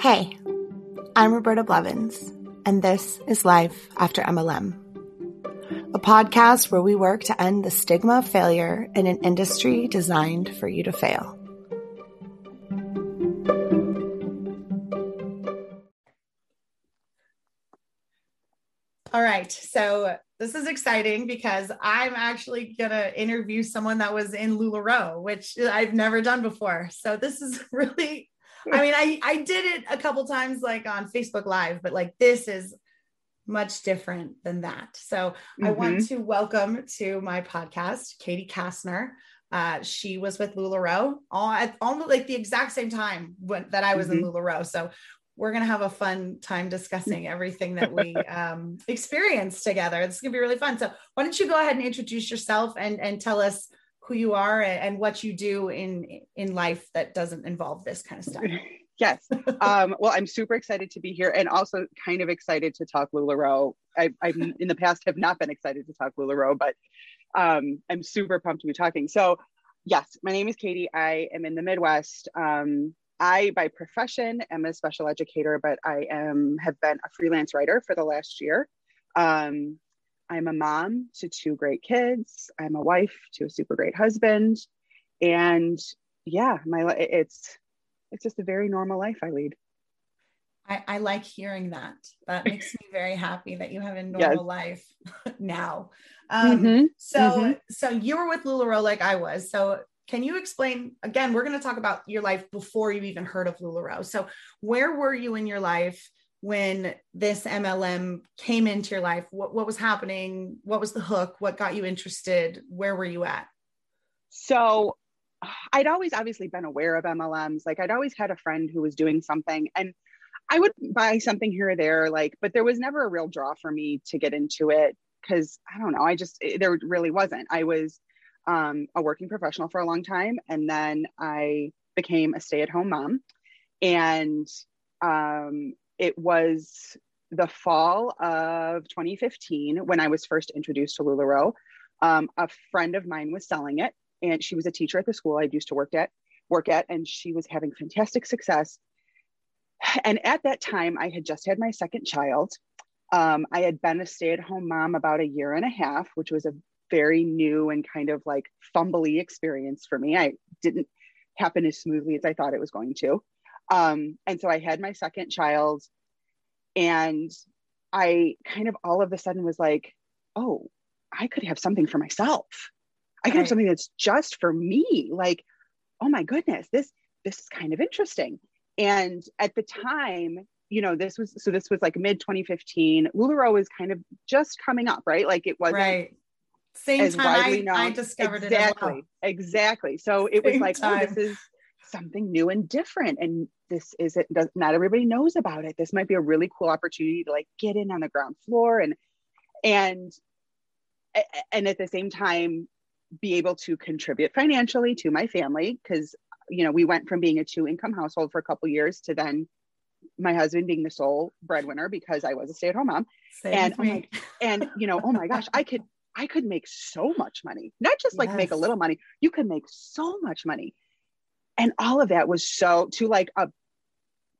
Hey, I'm Roberta Blevins, and this is Life After MLM, a podcast where we work to end the stigma of failure in an industry designed for you to fail. All right, so this is exciting because I'm actually going to interview someone that was in LuLaRoe, which I've never done before. So this is really, I mean, I, I did it a couple times like on Facebook Live, but like this is much different than that. So mm-hmm. I want to welcome to my podcast, Katie Kastner. Uh, she was with LuLaRoe all at almost like the exact same time when, that I was mm-hmm. in LuLaRoe. So we're going to have a fun time discussing everything that we um, experienced together. This is going to be really fun. So why don't you go ahead and introduce yourself and, and tell us who you are and, what you do in, in life that doesn't involve this kind of stuff. Yes. Um, well, I'm super excited to be here and also kind of excited to talk LuLaRoe. I, I in the past have not been excited to talk LuLaRoe, but um, I'm super pumped to be talking. So yes, my name is Katie. I am in the Midwest. Um, I, by profession, am a special educator, but I am have been a freelance writer for the last year. Um, I'm a mom to two great kids. I'm a wife to a super great husband, and yeah, my it's it's just a very normal life I lead. I, I like hearing that. That makes me very happy that you have a normal yes. life now. Um, mm-hmm. So, mm-hmm. so you were with LuLaRoe like I was. So can you explain again? We're going to talk about your life before you even heard of LuLaRoe. So, where were you in your life when this MLM came into your life? What, what was happening? What was the hook? What got you interested? Where were you at? So, I'd always obviously been aware of MLMs. Like, I'd always had a friend who was doing something, and I would buy something here or there, like, but there was never a real draw for me to get into it because I don't know. I just, there really wasn't. I was, um, a working professional for a long time. And then I became a stay at home mom. And um, it was the fall of 2015 when I was first introduced to LuLaRoe. Um, a friend of mine was selling it, and she was a teacher at the school I used to work at. Work at, and she was having fantastic success. And at that time, I had just had my second child. Um, I had been a stay at home mom about a year and a half, which was a very new and kind of like fumbly experience for me. I didn't happen as smoothly as I thought it was going to. Um, and so I had my second child, and I kind of all of a sudden was like, oh, I could have something for myself. I could right. have something that's just for me. Like, oh my goodness, this this is kind of interesting. And at the time, you know, this was so this was like mid 2015. LuLaRoe was kind of just coming up, right? Like it wasn't right same time I. I discovered exactly, it. Well. Exactly. So it was like, time. oh, this is something new and different. And this is it not everybody knows about it. This might be a really cool opportunity to like get in on the ground floor and and and at the same time be able to contribute financially to my family because you know we went from being a two income household for a couple years to then my husband being the sole breadwinner because I was a stay at home mom. Same and like, and you know, oh my gosh, I could I could make so much money, not just like yes. make a little money, you could make so much money. And all of that was so to like a,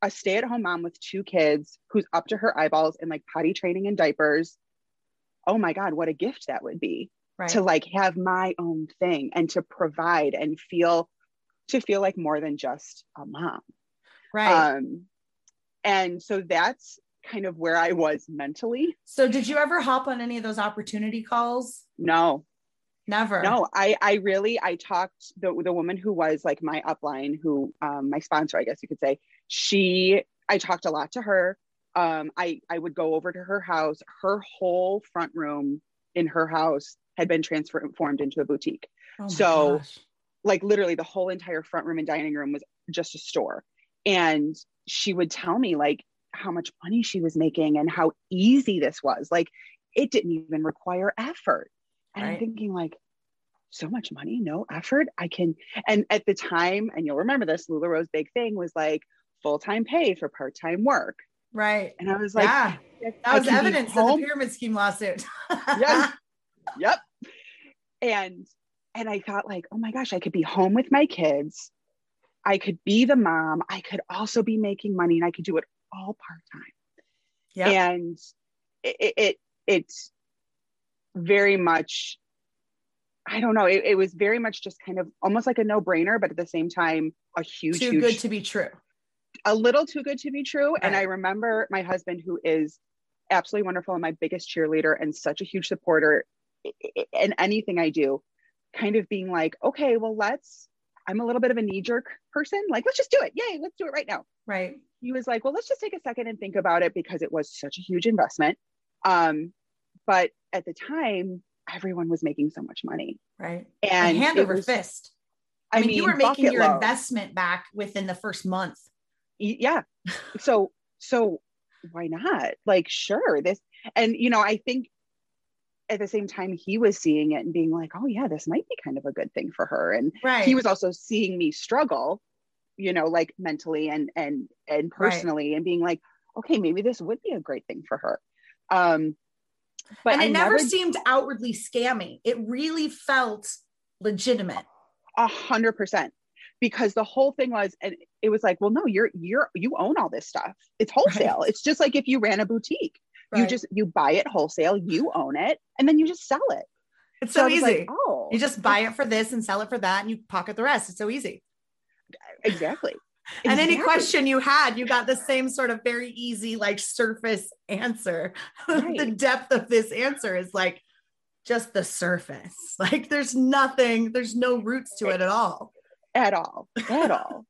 a stay at home mom with two kids who's up to her eyeballs in like potty training and diapers. Oh my God, what a gift that would be right. to like have my own thing and to provide and feel to feel like more than just a mom. Right. Um, and so that's kind of where I was mentally. So did you ever hop on any of those opportunity calls? No. Never. No, I I really I talked the the woman who was like my upline, who um, my sponsor, I guess you could say. She I talked a lot to her. Um, I I would go over to her house. Her whole front room in her house had been transformed into a boutique. Oh so, gosh. like literally, the whole entire front room and dining room was just a store. And she would tell me like how much money she was making and how easy this was. Like it didn't even require effort. And right. I'm thinking like, so much money, no effort. I can, and at the time, and you'll remember this, LuLaRoe's big thing was like full-time pay for part-time work. Right. And I was like, yeah, that was evidence of the pyramid scheme lawsuit. yes. Yep. And and I thought like, oh my gosh, I could be home with my kids I could be the mom, I could also be making money and I could do it all part-time. Yeah. And it, it it's very much I don't know. It, it, was very much just kind of almost like a no brainer, but at the same time, a huge, too huge, good to be true. A little too good to be true. Right. And I remember my husband, who is absolutely wonderful and my biggest cheerleader and such a huge supporter in anything I do, kind of being like, okay, well, let's, I'm a little bit of a knee jerk person. Like, let's just do it. Yay, let's do it right now. Right. He was like, well, let's just take a second and think about it because it was such a huge investment. Um, but at the time, everyone was making so much money. Right. And hand over was, fist. I, I mean, mean, you were making your investment back within the first month. Yeah. so, so why not? Like, sure, this, and you know, I think at the same time he was seeing it and being like, oh yeah, this might be kind of a good thing for her. And right. he was also seeing me struggle, you know, like mentally and and and personally, right. and being like, okay, maybe this would be a great thing for her. Um, but and it never, never seemed outwardly scammy. It really felt legitimate. A hundred percent. Because the whole thing was, and it was like, well, no, you're you're you own all this stuff. It's wholesale. Right. It's just like if you ran a boutique. Right. You just you buy it wholesale, you own it, and then you just sell it. It's so, so easy. Like, oh, you just buy it for this and sell it for that, and you pocket the rest. It's so easy. Exactly and exactly. any question you had, you got the same sort of very easy, like surface answer. Right. the depth of this answer is like just the surface. Like there's nothing, there's no roots to it at all. At all. At all.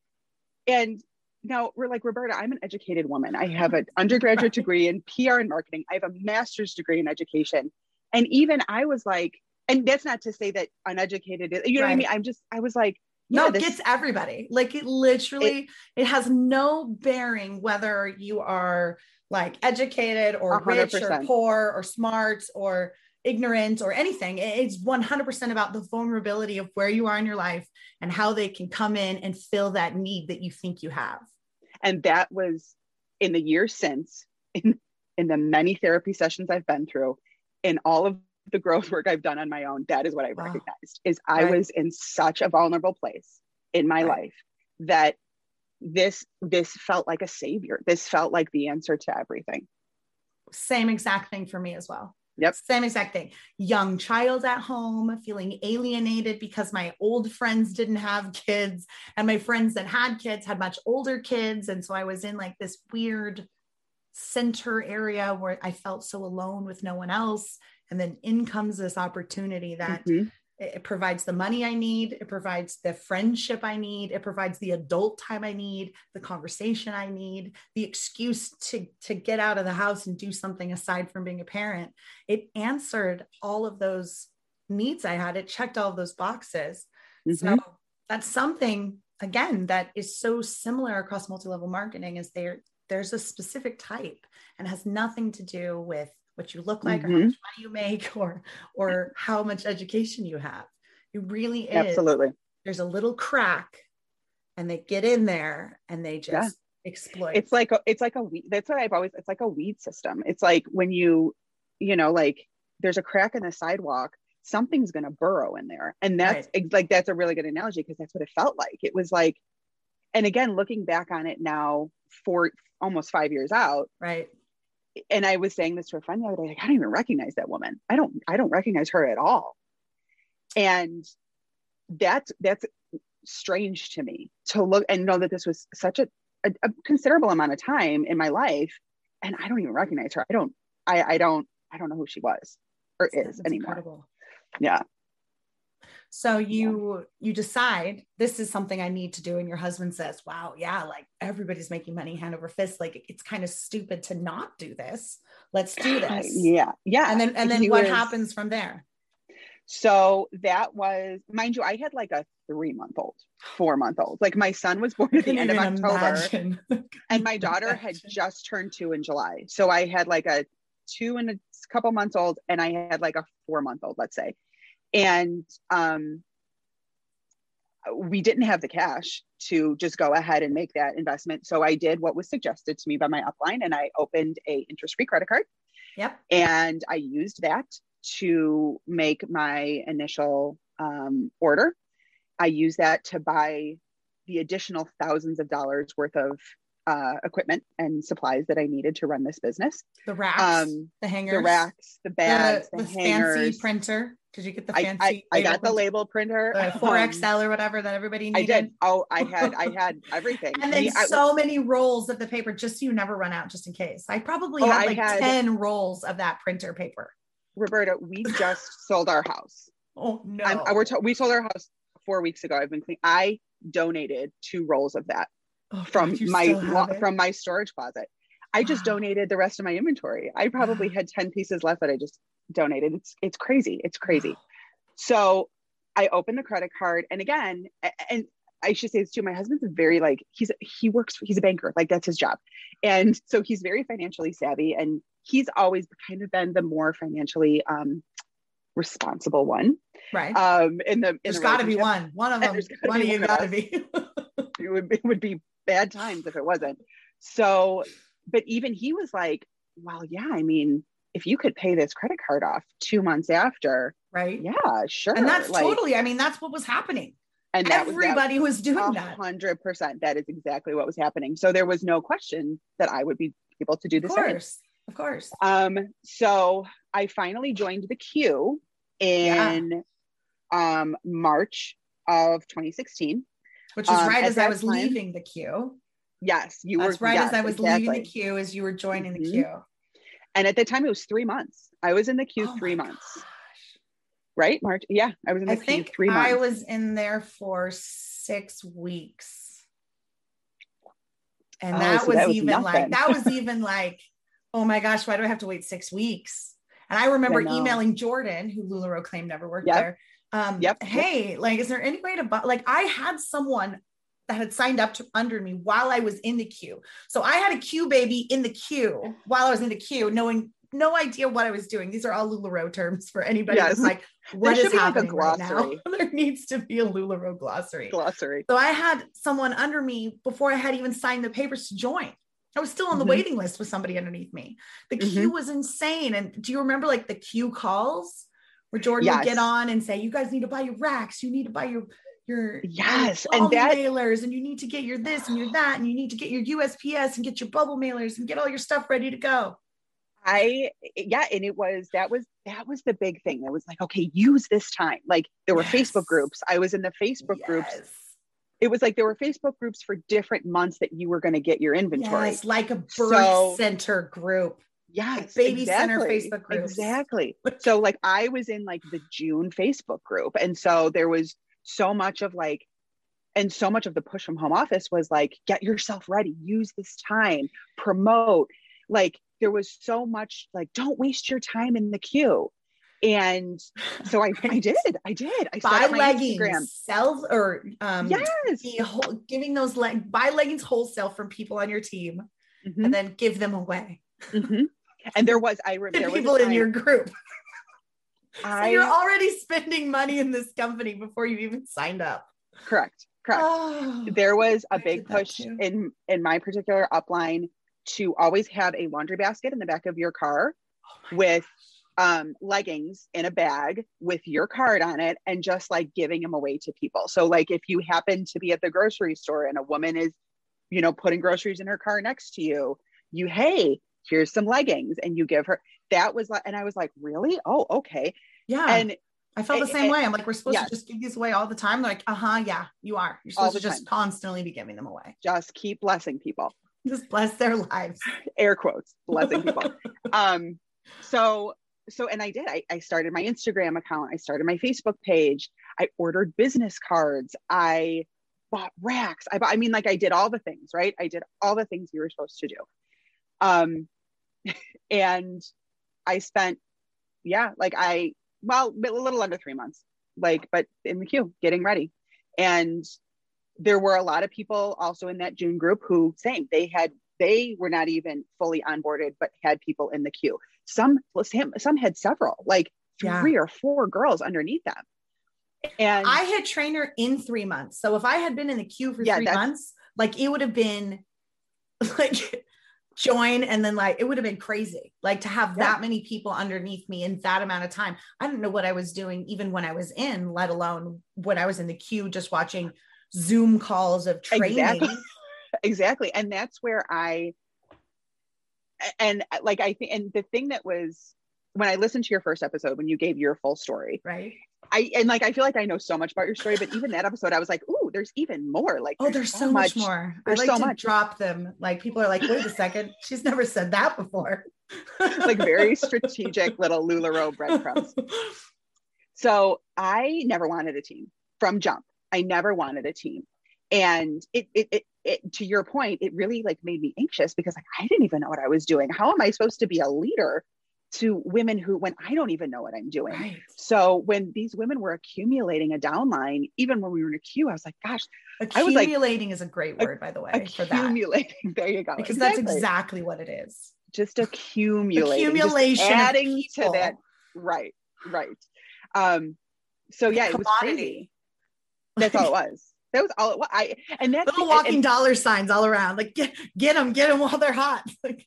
And now we're like, Roberta, I'm an educated woman. I have an undergraduate right. degree in PR and marketing. I have a master's degree in education. And even I was like, and that's not to say that uneducated, you know right. what I mean? I'm just, I was like, no, it gets everybody. Like it literally, it, it, has no bearing whether you are like educated or 100%. rich or poor or smart or ignorant or anything. It's 100% about the vulnerability of where you are in your life and how they can come in and fill that need that you think you have. And that was in the years since, in, in the many therapy sessions I've been through, in all of the growth work I've done on my own, that is what I wow. recognized is I right. was in such a vulnerable place in my right. life that this this felt like a savior. This felt like the answer to everything. Same exact thing for me as well. Yep. Same exact thing. Young child at home, feeling alienated because my old friends didn't have kids, and my friends that had kids had much older kids. And so I was in like this weird center area where I felt so alone with no one else. And then in comes this opportunity that mm-hmm. it provides the money I need, it provides the friendship I need, it provides the adult time I need, the conversation I need, the excuse to, to get out of the house and do something aside from being a parent. It answered all of those needs I had, it checked all of those boxes. Mm-hmm. So that's something again that is so similar across multi-level marketing is there there's a specific type and has nothing to do with what you look like mm-hmm. or how mm-hmm. much money you make or or how much education you have it really is absolutely there's a little crack and they get in there and they just yeah. exploit it's like a, it's like a weed that's what i've always it's like a weed system it's like when you you know like there's a crack in the sidewalk something's going to burrow in there and that's right. like that's a really good analogy because that's what it felt like it was like and again looking back on it now for almost five years out right and I was saying this to a friend the other day, like, I don't even recognize that woman. I don't, I don't recognize her at all. And that's, that's strange to me to look and know that this was such a, a, a considerable amount of time in my life. And I don't even recognize her. I don't, I, I don't, I don't know who she was or is that's anymore. Incredible. Yeah so you yeah. you decide this is something i need to do and your husband says wow yeah like everybody's making money hand over fist. Like it's kind of stupid to not do this. Let's do this. Yeah yeah. And then and then he what was, happens from there? So that was mind you i had like a three month old four month old like my son was born at the end of october. and my daughter had just turned two in july. So i had like a two and a couple months old and i had like a four month old let's say and um, we didn't have the cash to just go ahead and make that investment. So i did what was suggested to me by my upline and i opened a interest-free credit card. Yep. And i used that to make my initial um, order. I used that to buy the additional thousands of dollars worth of uh, equipment and supplies that I needed to run this business. The racks, um, the hangers, the racks, the bags, the, the, the hangers. fancy printer. Did you get the fancy? I, I, I got the label printer, the four um, XL or whatever that everybody needed. I did. Oh, I had, I had everything, and then I, so many rolls of the paper, just so you never run out, just in case. I probably oh, had like had, ten rolls of that printer paper. Roberta, we just sold our house. Oh no, I'm, we're to, we sold our house four weeks ago. I've been clean. I donated two rolls of that oh, from God, my from my storage closet. I just wow. donated the rest of my inventory. I probably had 10 pieces left that I just donated. It's it's crazy. It's crazy. Wow. So I opened the credit card and again, and I should say this too, my husband's very like he's he works, he's a banker, like that's his job. And so he's very financially savvy and he's always kind of been the more financially um responsible one. Right. Um in the in there's the gotta be one. One of them. One of you gotta be. it would it would be bad times if it wasn't. So, but even he was like, well, yeah, I mean, if you could pay this credit card off two months after, right? Yeah, sure. And that's like, totally, I mean, that's what was happening. And everybody was, was doing that. Hundred percent. That is exactly what was happening. So there was no question that I would be able to do the of course, same. Of course. Um, so I finally joined the queue in yeah. um March of 2016 which was um, right as I was time, leaving the queue. Yes, you That's were right yes, as I was exactly. leaving the queue as you were joining mm-hmm. the queue. And at the time, it was three months. I was in the queue oh three months. Gosh. Right, March? Yeah, I was in the I queue think three months. I was in there for six weeks, and oh, that, so was that, was even nothing. like that was even like, oh my gosh, why do I have to wait six weeks? And I remember I emailing Jordan, who LuLaRoe claimed never worked yep. there, um yep hey like is there any way to buy like i had someone that had signed up to under me while i was in the queue so i had a queue baby in the queue while i was in the queue knowing no idea what I was doing. These are all LuLaRoe terms for anybody yes. that's like, what is happening like right now? there needs to be a LuLaRoe glossary. Glossary. So I had someone under me before I had even signed the papers to join. I was still on the mm-hmm. waiting list with somebody underneath me. The queue mm-hmm. was insane. And do you remember like the queue calls? Where Jordan yes. would get on and say, "You guys need to buy your racks. You need to buy your your yes and that mailers, and you need to get your this and your that, and you need to get your USPS and get your bubble mailers and get all your stuff ready to go." I yeah, and it was that was that was the big thing. It was like, okay, use this time. Like there were yes. Facebook groups. I was in the Facebook yes. groups. It was like there were Facebook groups for different months that you were going to get your inventory. Yes, like a birth so, center group. Yes, baby exactly. center Facebook group. Exactly. So like I was in like the June Facebook group. And so there was so much of like, and so much of the push from home office was like, get yourself ready, use this time, promote. Like there was so much like, don't waste your time in the queue. And so I, I did, I did. I buy leggings, Instagram. sell or um, yes, whole, giving those leg buy leggings wholesale from people on your team, mm-hmm. and then give them away. Mm-hmm and there was I remember people in your group. I, so you're already spending money in this company before you even signed up. Correct. Correct. Oh, there was a big push in in my particular upline to always have a laundry basket in the back of your car oh with um, leggings in a bag with your card on it and just like giving them away to people. So like if you happen to be at the grocery store and a woman is, you know, putting groceries in her car next to you, you hey, here's some leggings and you give her that was like and i was like really? Oh okay. Yeah. And i felt the same and, way. I'm like we're supposed yes. to just give these away all the time. They're like uh-huh yeah you are. You're supposed to just time. constantly be giving them away. Just keep blessing people. Just bless their lives. Air quotes blessing people. Um so so and i did. I, I started my instagram account. I started my facebook page. I ordered business cards. I bought racks. I bought, i mean like i did all the things right? I did all the things you were supposed to do um, and I spent, yeah, like I, well, a little under three months, like, but in the queue, getting ready. And there were a lot of people also in that June group who, same, they had, they were not even fully onboarded, but had people in the queue. Some, some, some had several, like three yeah. or four girls underneath them. And I had trainer in three months. So if I had been in the queue for yeah, three months, like it would have been like join and then like it would have been crazy like to have yeah. that many people underneath me in that amount of time i didn't know what i was doing even when i was in let alone when i was in the queue just watching Zoom calls of training. Exactly. exactly. And that's where I and like I think and the thing that was when I listened to your first episode when you gave your full story. Right. I and like I feel like I know so much about your story, but even that episode, I was like, "Ooh, there's even more!" Like, oh, there's, so, so much, much, more. There's I like so to much. drop them. Like people are like, "Wait a second, she's never said that before." like very strategic little Lularoe breadcrumbs. So I never wanted a team from jump. I never wanted a team, and it it it, it to your point, it really like made me anxious because like I didn't even know what I was doing. How am I supposed to be a leader to women who when I don't even know what I'm doing. Right. So when these women were accumulating a downline, even when we were in a queue, I was like, gosh, accumulating like, is a great word, by the way. For that. Accumulating. There you go. Because exactly. that's exactly what it is. Just accumulating. Accumulation. Just adding to that. Right. Right. Um, so yeah, it was crazy. That's all it was. That was all it was. I and that's little walking and, dollar signs all around. Like get get them, get them while they're hot. Like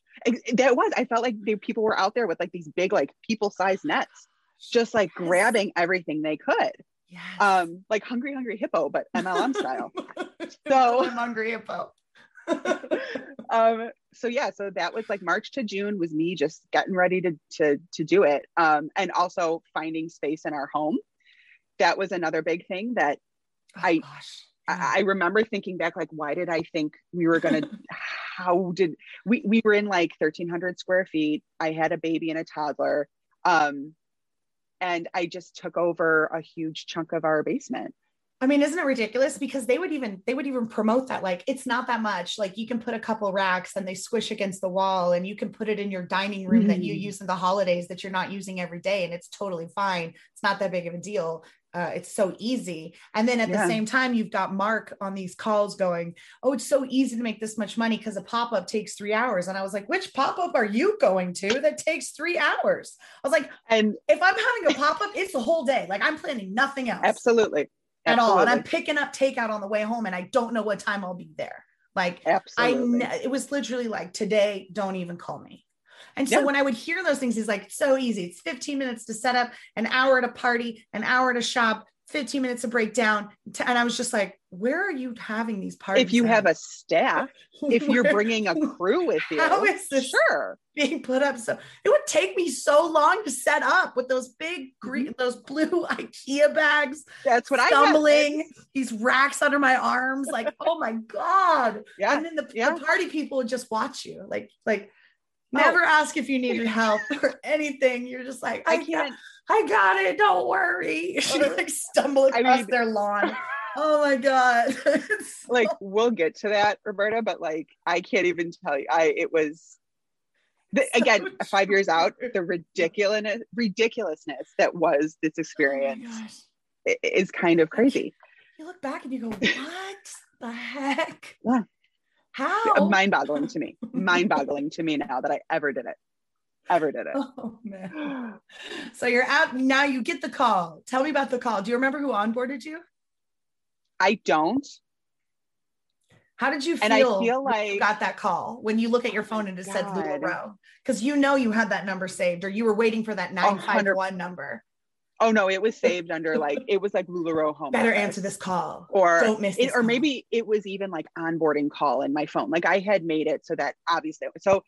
that was. I felt like they, people were out there with like these big, like people-sized nets, just like yes. grabbing everything they could. Yes. Um, like hungry, hungry hippo, but MLM style. so I'm hungry hippo. um, so yeah, so that was like March to June was me just getting ready to to to do it. Um, and also finding space in our home. That was another big thing that oh, I gosh I, I remember thinking back, like, why did I think we were gonna? how did we? We were in like thirteen hundred square feet. I had a baby and a toddler, um, and I just took over a huge chunk of our basement. I mean, isn't it ridiculous? Because they would even they would even promote that like it's not that much. Like you can put a couple racks and they squish against the wall, and you can put it in your dining room mm. that you mm. use in the holidays that you're not using every day, and it's totally fine. It's not that big of a deal uh, it's so easy. And then at yeah. the same time, you've got Mark on these calls going, Oh, it's so easy to make this much money because a pop up takes three hours. And I was like, Which pop up are you going to that takes three hours? I was like, And if I'm having a pop up, it's the whole day. Like I'm planning nothing else. Absolutely. At Absolutely. all. And I'm picking up takeout on the way home and I don't know what time I'll be there. Like, Absolutely. I, it was literally like, Today, don't even call me. And so yeah. when I would hear those things, he's like, so easy. It's 15 minutes to set up, an hour to a party, an hour to shop, 15 minutes to break down. And I was just like, where are you having these parties? If you at? have a staff, if you're bringing a crew with you, how is this sure being put up? So it would take me so long to set up with those big green, mm-hmm. those blue IKEA bags. That's what stumbling, I stumbling these racks under my arms, like, oh my God. Yeah. And then the, yeah. the party people would just watch you like, like, Never oh. ask if you needed help or anything. You're just like, I, I can't. I got it. Don't worry. She uh-huh. like stumble across I mean, their lawn. oh my god. like we'll get to that, Roberta, but like I can't even tell you. I it was the, so again five years out. The ridiculousness ridiculousness that was this oh experience oh is kind of crazy. You look back and you go, what the heck? Yeah. How? Mind boggling to me. Mind boggling to me now that I ever did it. Ever did it. Oh, man. So you're out now, you get the call. Tell me about the call. Do you remember who onboarded you? I don't. How did you feel? And I feel like got that call when you look at your oh phone and it God. said Lularoe because you know you had that number saved or you were waiting for that 951 number. Oh no, it was saved under like it was like Lularoe home. Better answer this call. Or don't miss it, or maybe it was even like onboarding call in my phone. Like I had made it so that obviously so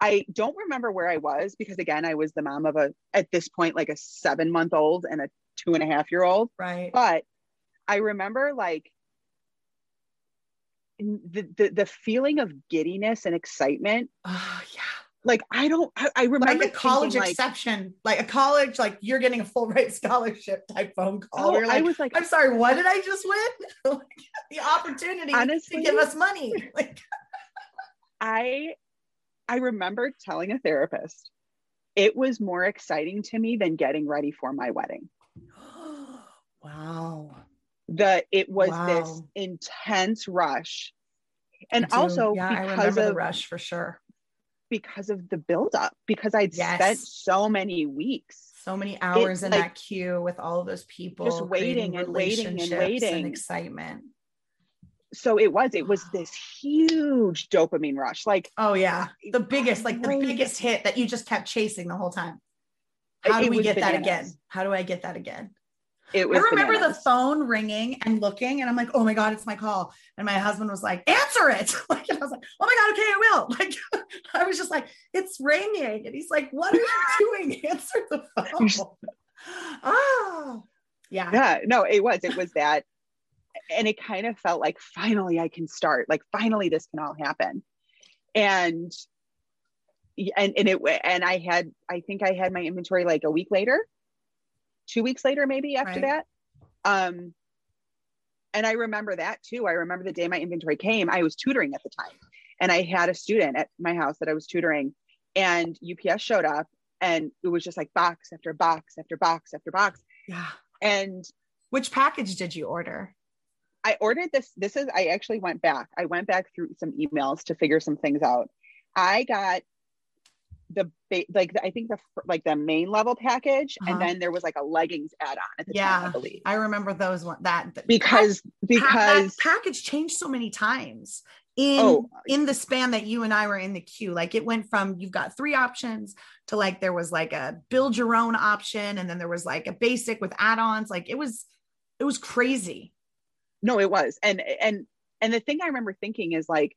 I don't remember where I was because again, I was the mom of a at this point like a seven month old and a two and a half year old. Right. But I remember like the, the the feeling of giddiness and excitement. Oh yeah like I don't I, I remember like a college thinking, exception, like, like, a college, like you're getting a full rate scholarship type phone call. Oh, like, I was like, I'm sorry, what did I just win? the opportunity honestly, to give us money. Like I I remember telling a therapist it was more exciting to me than getting ready for my wedding. wow. The it was wow. this intense rush. And also yeah, because of the rush for sure because of the buildup, because I'd yes. spent so many weeks, so many hours it, in like, that queue with all of those people, just waiting and waiting and waiting, and excitement. So it was, it was this huge dopamine rush. Like, oh yeah, the biggest, like the biggest hit that you just kept chasing the whole time. How do we get bananas. that again? How do I get that again? It was I remember bananas. the phone ringing and looking, and I'm like, oh my God, it's my call. And my husband was like, answer it. Like, and I was like, oh my God, okay, I will. Like, I was just like, it's ringing. And he's like, what are you doing? Answer the phone. oh, yeah. yeah no it was it was that and it kind of felt like finally i can start like finally this can all happen and and and it and i had i think i had my inventory like a week later two weeks later maybe after Right. that um and i remember that too i remember the day my inventory came i was tutoring at the time and i had a student at my house that i was tutoring and ups showed up and it was just like box after box after box after box Yeah. and Which package did you order? I ordered this. This is, I actually went back. I went back through some emails to figure some things out. I got the, like, I think the, like the main level package. Uh-huh. And then there was like a leggings add on at the time, I Yeah. believe. I remember those one that Because, that, because, that package changed so many times in Oh. in the span that you and I were in the queue. Like it went from you've got three options to like there was like a build your own option, and then there was like a basic with add-ons. Like it was it was crazy. no, it was. And, and, and the thing I remember thinking is like,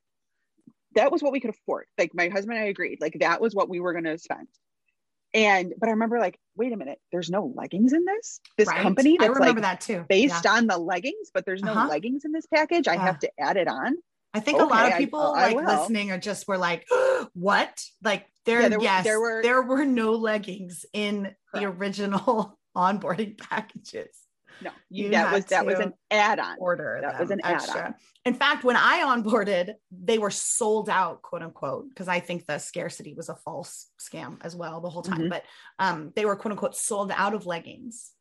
that was what we could afford. Like my husband and I agreed, like that was what we were going to spend. And, but I remember like, wait a minute, there's no leggings in this, this right? company I that's remember like that too. based Yeah. on the leggings, but there's no Uh-huh. leggings in this package. I Yeah. have to add it on. I think a lot of people I like will. listening are just were like, what? Like there, Yeah, there were- yes, there were- there were no leggings in the original onboarding packages. No, you, You that was that was an add-on. order That was an extra. add-on. In fact, when I onboarded, they were sold out, quote unquote, because I think the scarcity was a false scam as well the whole time. Mhm. But um, they were quote unquote sold out of leggings.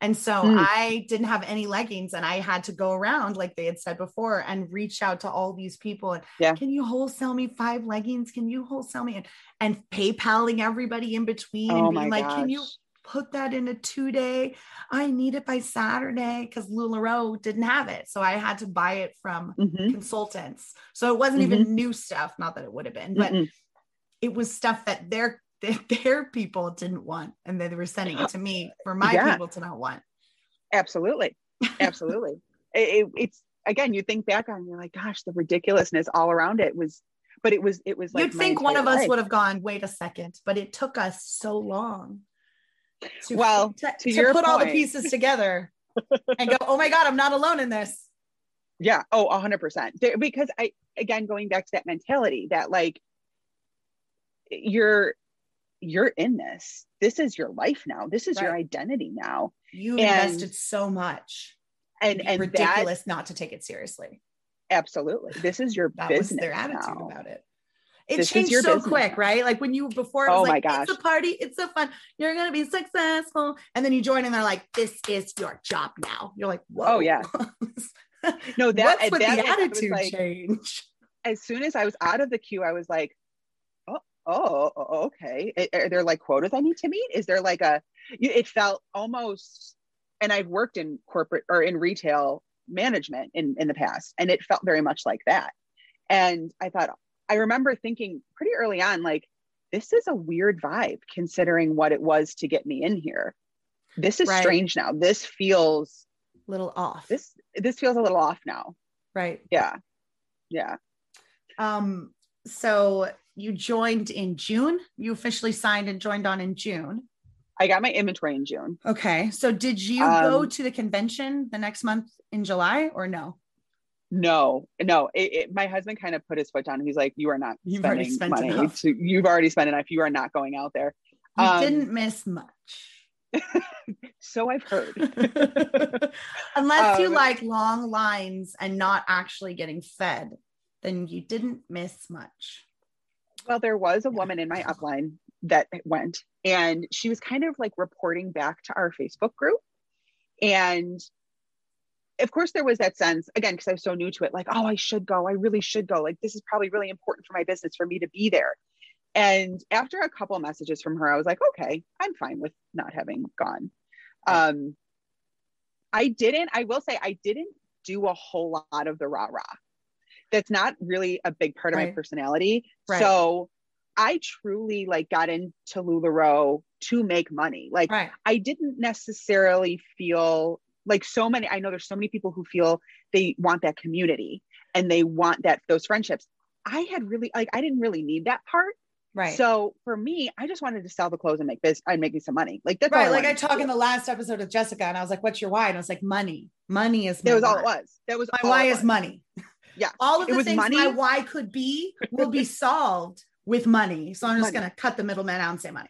And so Mm. I didn't have any leggings and I had to go around, like they had said before, and reach out to all these people. And Yeah. can you wholesale me five leggings? Can you wholesale me? And, and PayPaling everybody in between Oh and being like, can you gosh. Put that in a two day. I need it by Saturday because LuLaRoe didn't have it. So I had to buy it from Mhm. consultants. So it wasn't even new stuff, not that it would have been, but Mm-mm. it was stuff that their their people didn't want. And they were sending it to me for my Yeah. people to not want. absolutely, absolutely. it, it- it's again, you think back on, you're like, gosh, the ridiculousness all around it was, but it was, it was like You'd think one of us life. would have gone, wait a second, but it took us so long. To, Well, to, to to put all the pieces together and go, oh my God, I'm not alone in this. Yeah. Oh, a hundred percent. There- Because I, again, going back to that mentality that like you're, you're in this. This is your life now. This is your identity now. You And- invested so much. And, and ridiculous that not to take it seriously. absolutely, this is your That business was their attitude now. about it. It This changed so business quick, right? Like when you before it was Oh my like it's a party, it's so fun, you're gonna be successful, and then you join and they're like, "This is your job now." You're like, oh, "Whoa, Oh, yeah. No, that, What's with that the was- I was attitude like, change?" as soon as I was out of the queue, I was like, oh, oh, oh, okay. Are- Are there like quotas I need to meet? Is there like a, it felt almost, and I've worked in corporate or in retail management in, in the past, and it felt very much like that. And I thought, I remember thinking pretty early on, like, this is a weird vibe considering what it was to get me in here. This is Right. strange now. This feels, a Little off, this, this feels a little off now. right? Yeah. Yeah. Um, so you joined in June. You officially signed and joined on in June. I got my inventory in June. Okay. So did you go Um, to the convention the next month in July or no? No, no. It, it, my husband kind of put his foot down. He's like, "You are not You've already spending spent money. enough. To, you've already spent enough. You are not going out there." You Um, didn't miss much. So I've heard. Unless you Um, like long lines and not actually getting fed, then you didn't miss much. Well, there was a woman in my upline that went, and she was kind of like reporting back to our Facebook group, and of course there was that sense again because I was so new to it, like, "Oh, I should go. I really should go. Like, this is probably really important for my business for me to be there." And after a couple messages from her, I was like, "Okay, I'm fine with not having gone." Um, I didn't. I will say I didn't do a whole lot of the rah rah. That's not really a big part of my personality. Right. So I truly like got into LuLaRoe to make money. Like right. I didn't necessarily feel like so many I know there's so many people who feel they want that community and they want that those friendships. I had really like I didn't really need that part. Right. So for me, I just wanted to sell the clothes and make this and make me some money. Like that's right. I like I talked in the last episode with Jessica, and I was like, "What's your why?" And I was like, "Money. Money is." That was all it was. That was My all why is money. Yeah. All of It the was things money. my why could be will be solved with money. So I'm just Money. gonna cut the middleman out and say money.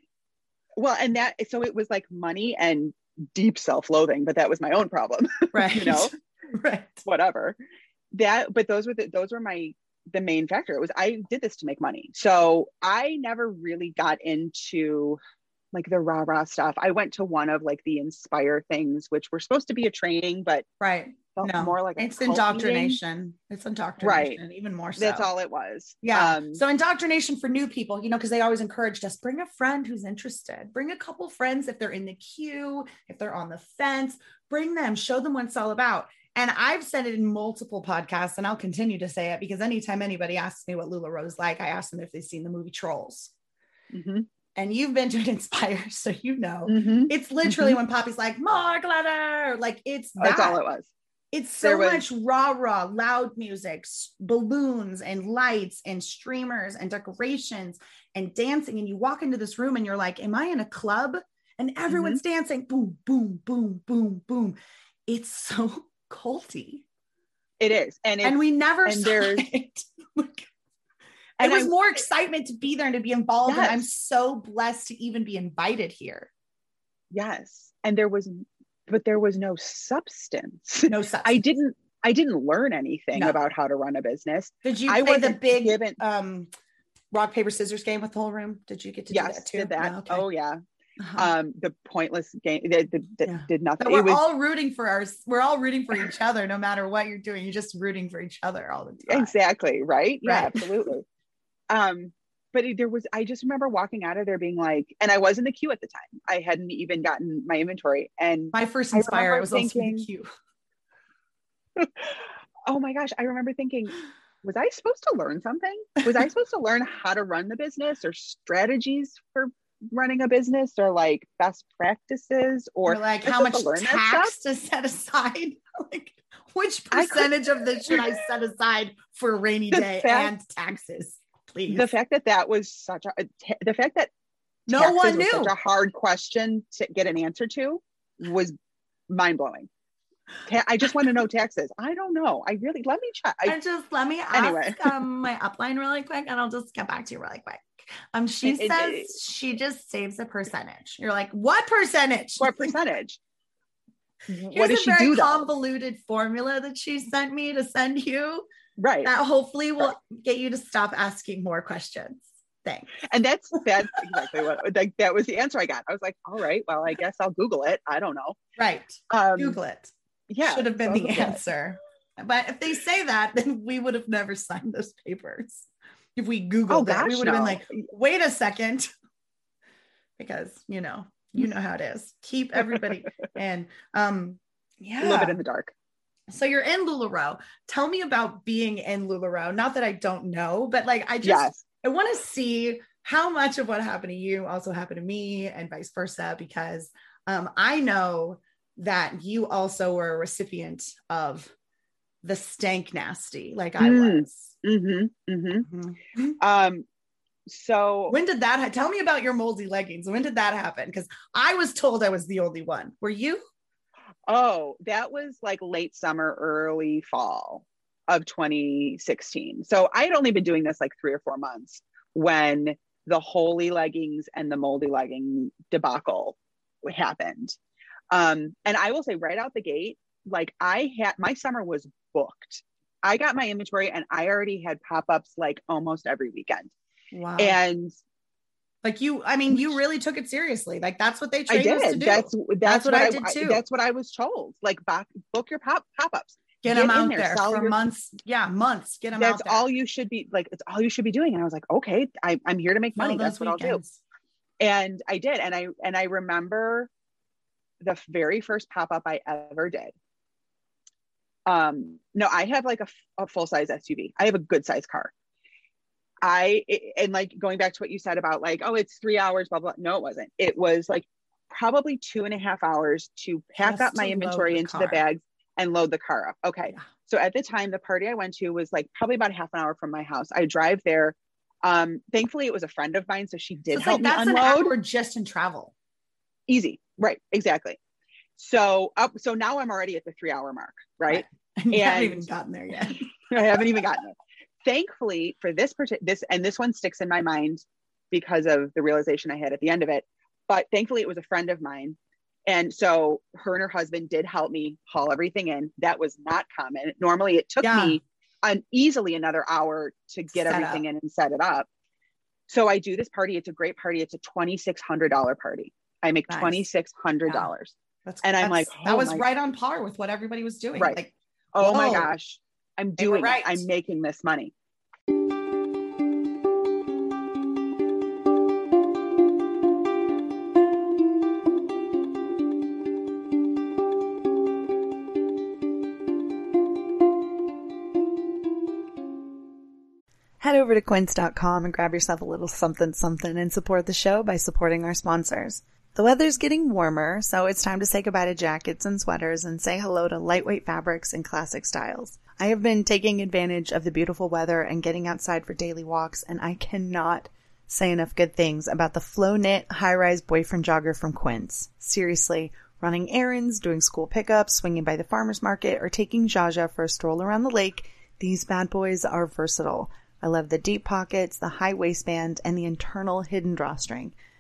Well, and that so it was like money and deep self-loathing, but that was my own problem. Right. You know? right. Whatever. That but those were the those were my the main factor. It was I did this to make money. So I never really got into like the rah rah stuff. I went to one of like the inspire things, which were supposed to be a training, but Right. Felt No. more like It's cult meeting. indoctrination. It's indoctrination, even more so. That's all it was. Yeah. Um, so indoctrination for new people, you know, because they always encouraged us bring a friend who's interested, bring a couple friends if they're in the queue, if they're on the fence, bring them, show them what it's all about. And I've said it in multiple podcasts, and I'll continue to say it because anytime anybody asks me what LuLaRoe's like, I ask them if they've seen the movie Trolls. mhm, And you've been to an Inspire, so you know. mhm. It's literally when Poppy's like, more glitter. Like it's that. That's all it was. It's so was- much rah rah, loud music, balloons and lights and streamers and decorations and dancing. And you walk into this room and you're like, Am I in a club? And everyone's Mm-hmm. dancing. Boom, boom, boom, boom, boom. It's so culty. It is. And And we never and saw there's- it. Like, And it was I- more excitement to be there and to be involved. And I'm so blessed to even be invited here. yes. And there was but there was no substance. No substance. I didn't I didn't learn anything No. about how to run a business. Did you I play the big given um rock paper scissors game with the whole room? Did you get to do yes that too? did that. No, okay. Oh yeah. Uh-huh. Um the pointless game that Yeah. did nothing. But we're was all rooting for our we're all rooting for each other no matter what you're doing. You're just rooting for each other all the time. exactly right. Yeah, Right. absolutely. um but there was I just remember walking out of there being like and I was in the queue at the time. I hadn't even gotten my inventory and My first I inspire remember was also in the queue. oh my gosh, I remember thinking, was I supposed to learn something? Was I supposed to learn how to run the business or strategies for running a business or like best practices or Or like how much to tax to set aside? like which I could- percentage of this should I set aside for a rainy day fact- and taxes? Please. the fact that that was such a the fact that no taxes one knew. such a hard question to get an answer to was mind blowing. I just want to know taxes. I don't know. I really let me check. I, and just let me ask Anyway. um, my upline really quick, and I'll just get back to you really quick. Um, she It- it- says it- she just saves a percentage. You're like, what percentage? what percentage? Here's what does a she very do? Though? convoluted formula that she sent me to send you Right. that hopefully will get you to stop asking more questions. Thanks. and that's that's exactly what like that was the answer I got. I was like, all right, well, I guess I'll Google it. I don't know. Right. Um, Google it. yeah, Should have been I'll the Google it. answer. But if they say that, then we would have never signed those papers. If we Googled Oh gosh, we would have been like, wait a second. Because you know, you know how it is. Keep everybody and um yeah. A little bit in the dark. So you're in LuLaRoe. Tell me about being in LuLaRoe. Not that I don't know, but like I just Yes. I want to see how much of what happened to you also happened to me and vice versa, because um, I know that you also were a recipient of the stank nasty, like I Mm. was. Mm-hmm. Mm-hmm. Mhm. Um. So When did that? Ha- Tell me about your moldy leggings. When did that happen? Because I was told I was the only one. Were you? Oh, that was like late summer, early fall of 2016. So I had only been doing this like three or four months when the holy leggings and the moldy legging debacle happened. Um, and I will say right out the gate, like I had my summer was booked. I got my inventory and I already had pop-ups like almost every weekend. Wow. And like you, I mean, you really took it seriously. Like that's what they I trained us to do. That's that's, what I did too. That's what I was told. Like back, book your pop pop-ups. Get get them out there, there, for your- months. Yeah, months. Get them that's out there. That's all you should be like it's all you should be doing and i was like okay I, i'm here to make money that's what i'll do and i did and i and i remember the very first pop-up i ever did um no i have like a full-size suv i have a good size car I and like going back to what you said about like, oh, it's three hours, blah blah. No, it wasn't. It was like probably two and a half hours to pack Just up my inventory the into car. the bags and load the car up. Okay. Yeah. So at the time, the party I went to was like probably about a half an hour from my house. I drive there. Um, thankfully, it was a friend of mine, so she did so help like, me unload. We're just in travel. Easy, right? Exactly. So up. So now I'm already at the three hour mark, right? right. And, haven't even gotten there yet. I haven't even gotten there. Thankfully, for this particular this and this one sticks in my mind because of the realization I had at the end of it. But thankfully, it was a friend of mine and so her and her husband did help me haul everything in. That was not common. Normally it took yeah. me an easily another hour to get set everything up. in and set it up. So I do this party. It's a great party. It's a $2,600 party. I make nice. $2,600. Yeah. That's, and I'm like, oh that was right on par with what everybody was doing. Right. Like, oh whoa. my gosh, I'm doing right. it. I'm making this money. Head over to quince.com and grab yourself a little something something and support the show by supporting our sponsors. The weather's getting warmer, so it's time to say goodbye to jackets and sweaters and say hello to lightweight fabrics and classic styles. I have been taking advantage of the beautiful weather and getting outside for daily walks, and I cannot say enough good things about the flow knit high rise boyfriend jogger from Quince. Seriously, running errands, doing school pickups, swinging by the farmer's market, or taking Jaja for a stroll around the lake, these bad boys are versatile. I love the deep pockets, the high waistband, and the internal hidden drawstring.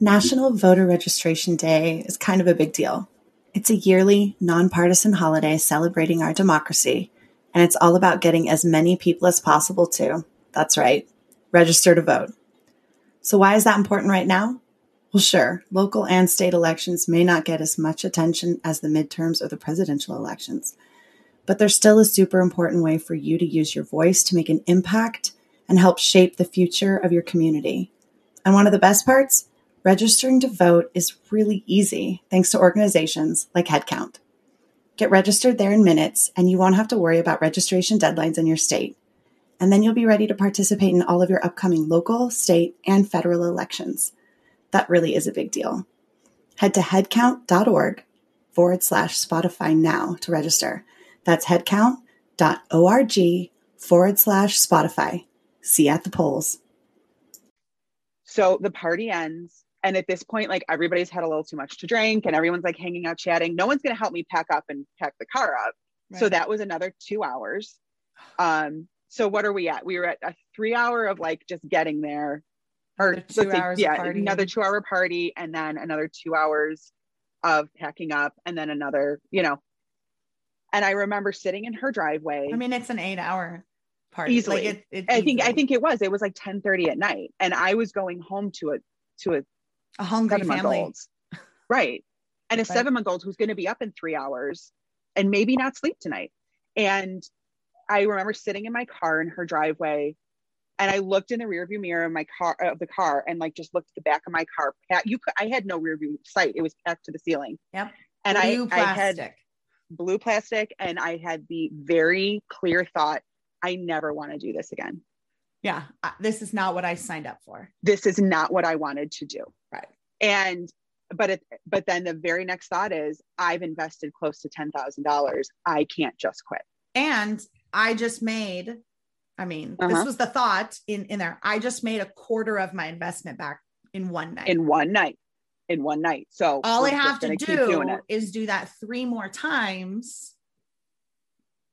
National Voter Registration Day is kind of a big deal. It's a yearly, nonpartisan holiday celebrating our democracy, and it's all about getting as many people as possible to, that's right, register to vote. So, why is that important right now? Well, sure, local and state elections may not get as much attention as the midterms or the presidential elections, but they're still a super important way for you to use your voice to make an impact and help shape the future of your community. And one of the best parts? Registering to vote is really easy thanks to organizations like Headcount. Get registered there in minutes, and you won't have to worry about registration deadlines in your state. And then you'll be ready to participate in all of your upcoming local, state, and federal elections. That really is a big deal. Head to headcount.org forward slash Spotify now to register. That's headcount, www.org forward slash Spotify. See you at the polls. So the party ends. And at this point, like everybody's had a little too much to drink and everyone's like hanging out chatting. No one's going to help me pack up and pack the car up. Right. So that was another two hours. Um, so what are we at? We were at a three hour of like just getting there. Or two hours say, yeah, another two hour party and then another two hours of packing up and then another, you know. And I remember sitting in her driveway. I mean, it's an eight hour party. Easily. Like it, I think I think it was. It was like 10 30 at night. And I was going home to a to a, a hungry family. Right. And a right. seven month old who's going to be up in three hours and maybe not sleep tonight. And I remember sitting in my car in her driveway and I looked in the rearview mirror of my car of the car and like just looked at the back of my car. You could, I had no rearview sight. It was packed to the ceiling. Yep. And blue I, plastic. I had blue plastic and I had the very clear thought, I never want to do this again. Yeah. This is not what I signed up for. This is not what I wanted to do. Right. And but it but then the very next thought is I've invested close to ten thousand dollars. I can't just quit. And I just made I mean, uh-huh. this was the thought in in there. I just made a quarter of my investment back in one night. In one night. In one night. So all I have to do is do that three more times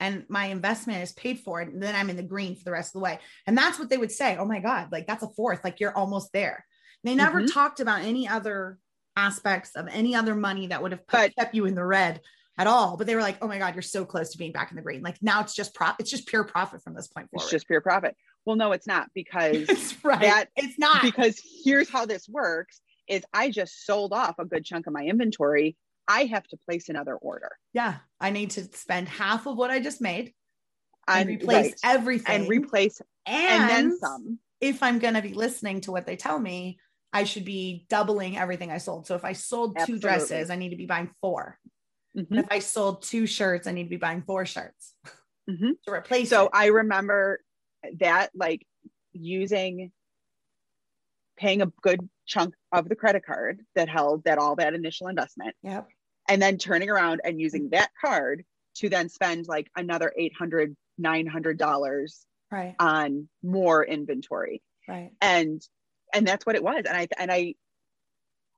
and my investment is paid for and then I'm in the green for the rest of the way. And that's what they would say. Oh my God, like that's a fourth, like you're almost there. They never mm-hmm. talked about any other aspects of any other money that would have put, kept you in the red at all. But they were like, oh my God, you're so close to being back in the green. Like now it's just profit. It's just pure profit from this point forward. It's just pure profit. Well, no, it's not because it's right. that it's not because here's how this works is I just sold off a good chunk of my inventory. I have to place another order. Yeah. I need to spend half of what I just made and, and replace right. everything and replace and, and then some. If I'm going to be listening to what they tell me, I should be doubling everything I sold. So if I sold two dresses, I need to be buying 4 mm-hmm. If I sold two shirts, I need to be buying four shirts mm-hmm. to replace. So it. I remember that like using paying a good chunk of the credit card that held that all that initial investment. Yep. And then turning around and using that card to then spend like another 800 900 dollars right. on more inventory. Right. And and that's what it was. And i and i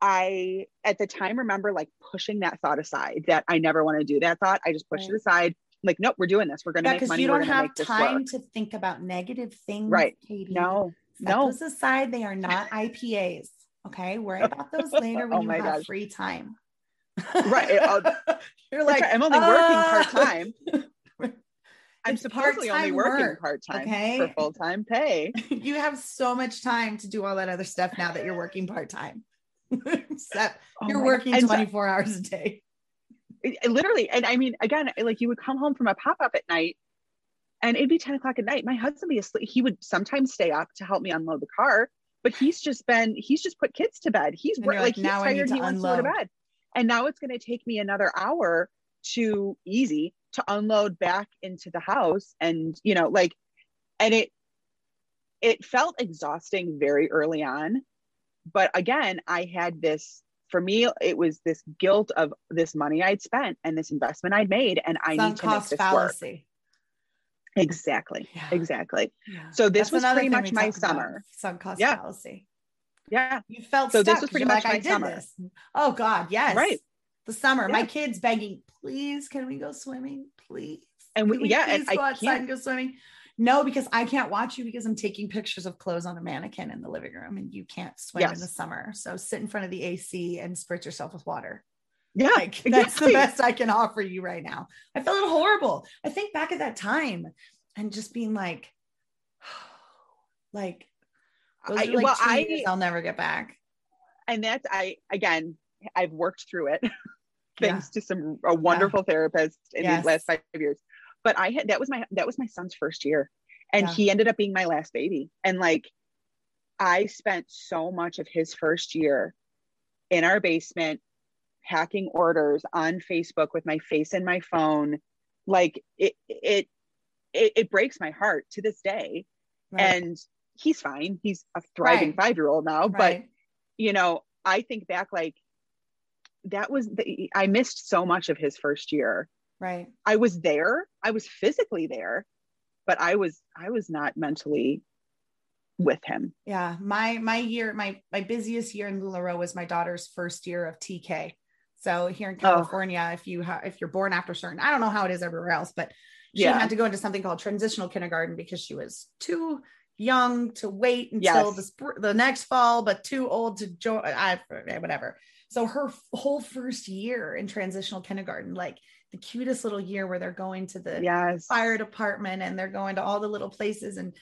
i at the time remember like pushing that thought aside that i never want to do that thought. I just pushed right. it aside like nope we're doing this. We're gonna yeah, make money. you don't have time to think about negative things right. Katie. no. Set no. those aside. They are not ipas okay worry about those later when oh you have gosh. free time right you're like i'm only uh, working part-time I'm supposedly only working work, part time okay? for full time pay. you have so much time to do all that other stuff now that you're working part time. Except oh you're working 24 so, hours a day. Literally. And I mean, again, like you would come home from a pop up at night and it'd be 10 o'clock at night. My husband be asleep. He would sometimes stay up to help me unload the car, but he's just been, he's just put kids to bed. He's like, like he's tired. He wants to go to bed. And now it's going to take me another hour to easy to unload back into the house and you know like and it it felt exhausting very early on but again i had this for me it was this guilt of this money i'd spent and this investment i'd made and i Some need to make this fallacy. work exactly yeah. exactly yeah. so this That's was pretty much my summer sunk cost yeah. fallacy yeah you felt so stuck. this was pretty much like, my summer this. oh god yes right the summer. Yeah. My kids begging, please, can we go swimming? Please. And we, we yeah, please and go I outside can't. and go swimming. No, because I can't watch you because I'm taking pictures of clothes on a mannequin in the living room and you can't swim yes. in the summer. So sit in front of the AC and spritz yourself with water. Yeah, like exactly. that's the best I can offer you right now. I felt horrible. I think back at that time and just being like, like, those I, are like well, I, I'll never get back. And that's I again, I've worked through it thanks yeah. to some a wonderful yeah. therapist in yes. these last five years. But I had that was my that was my son's first year, and yeah. he ended up being my last baby. And like, I spent so much of his first year in our basement packing orders on Facebook with my face in my phone. Like it it it, it breaks my heart to this day. Right. And he's fine. He's a thriving right. five year old now. Right. But you know, I think back like that was the, I missed so much of his first year Right. I was there. I was physically there, but I was I was not mentally with him. Yeah. My my year, my my busiest year in LuLaRoe was my daughter's first year of TK. So here in Oh. California, if you ha- if you're born after certain, I don't know how it is everywhere else, but she Yeah. had to go into something called transitional kindergarten because she was too young to wait until Yes. the spr- the next fall, but too old to join. I eh, whatever. So her f- whole first year in transitional kindergarten, like the cutest little year where they're going to the Yes. fire department and they're going to all the little places and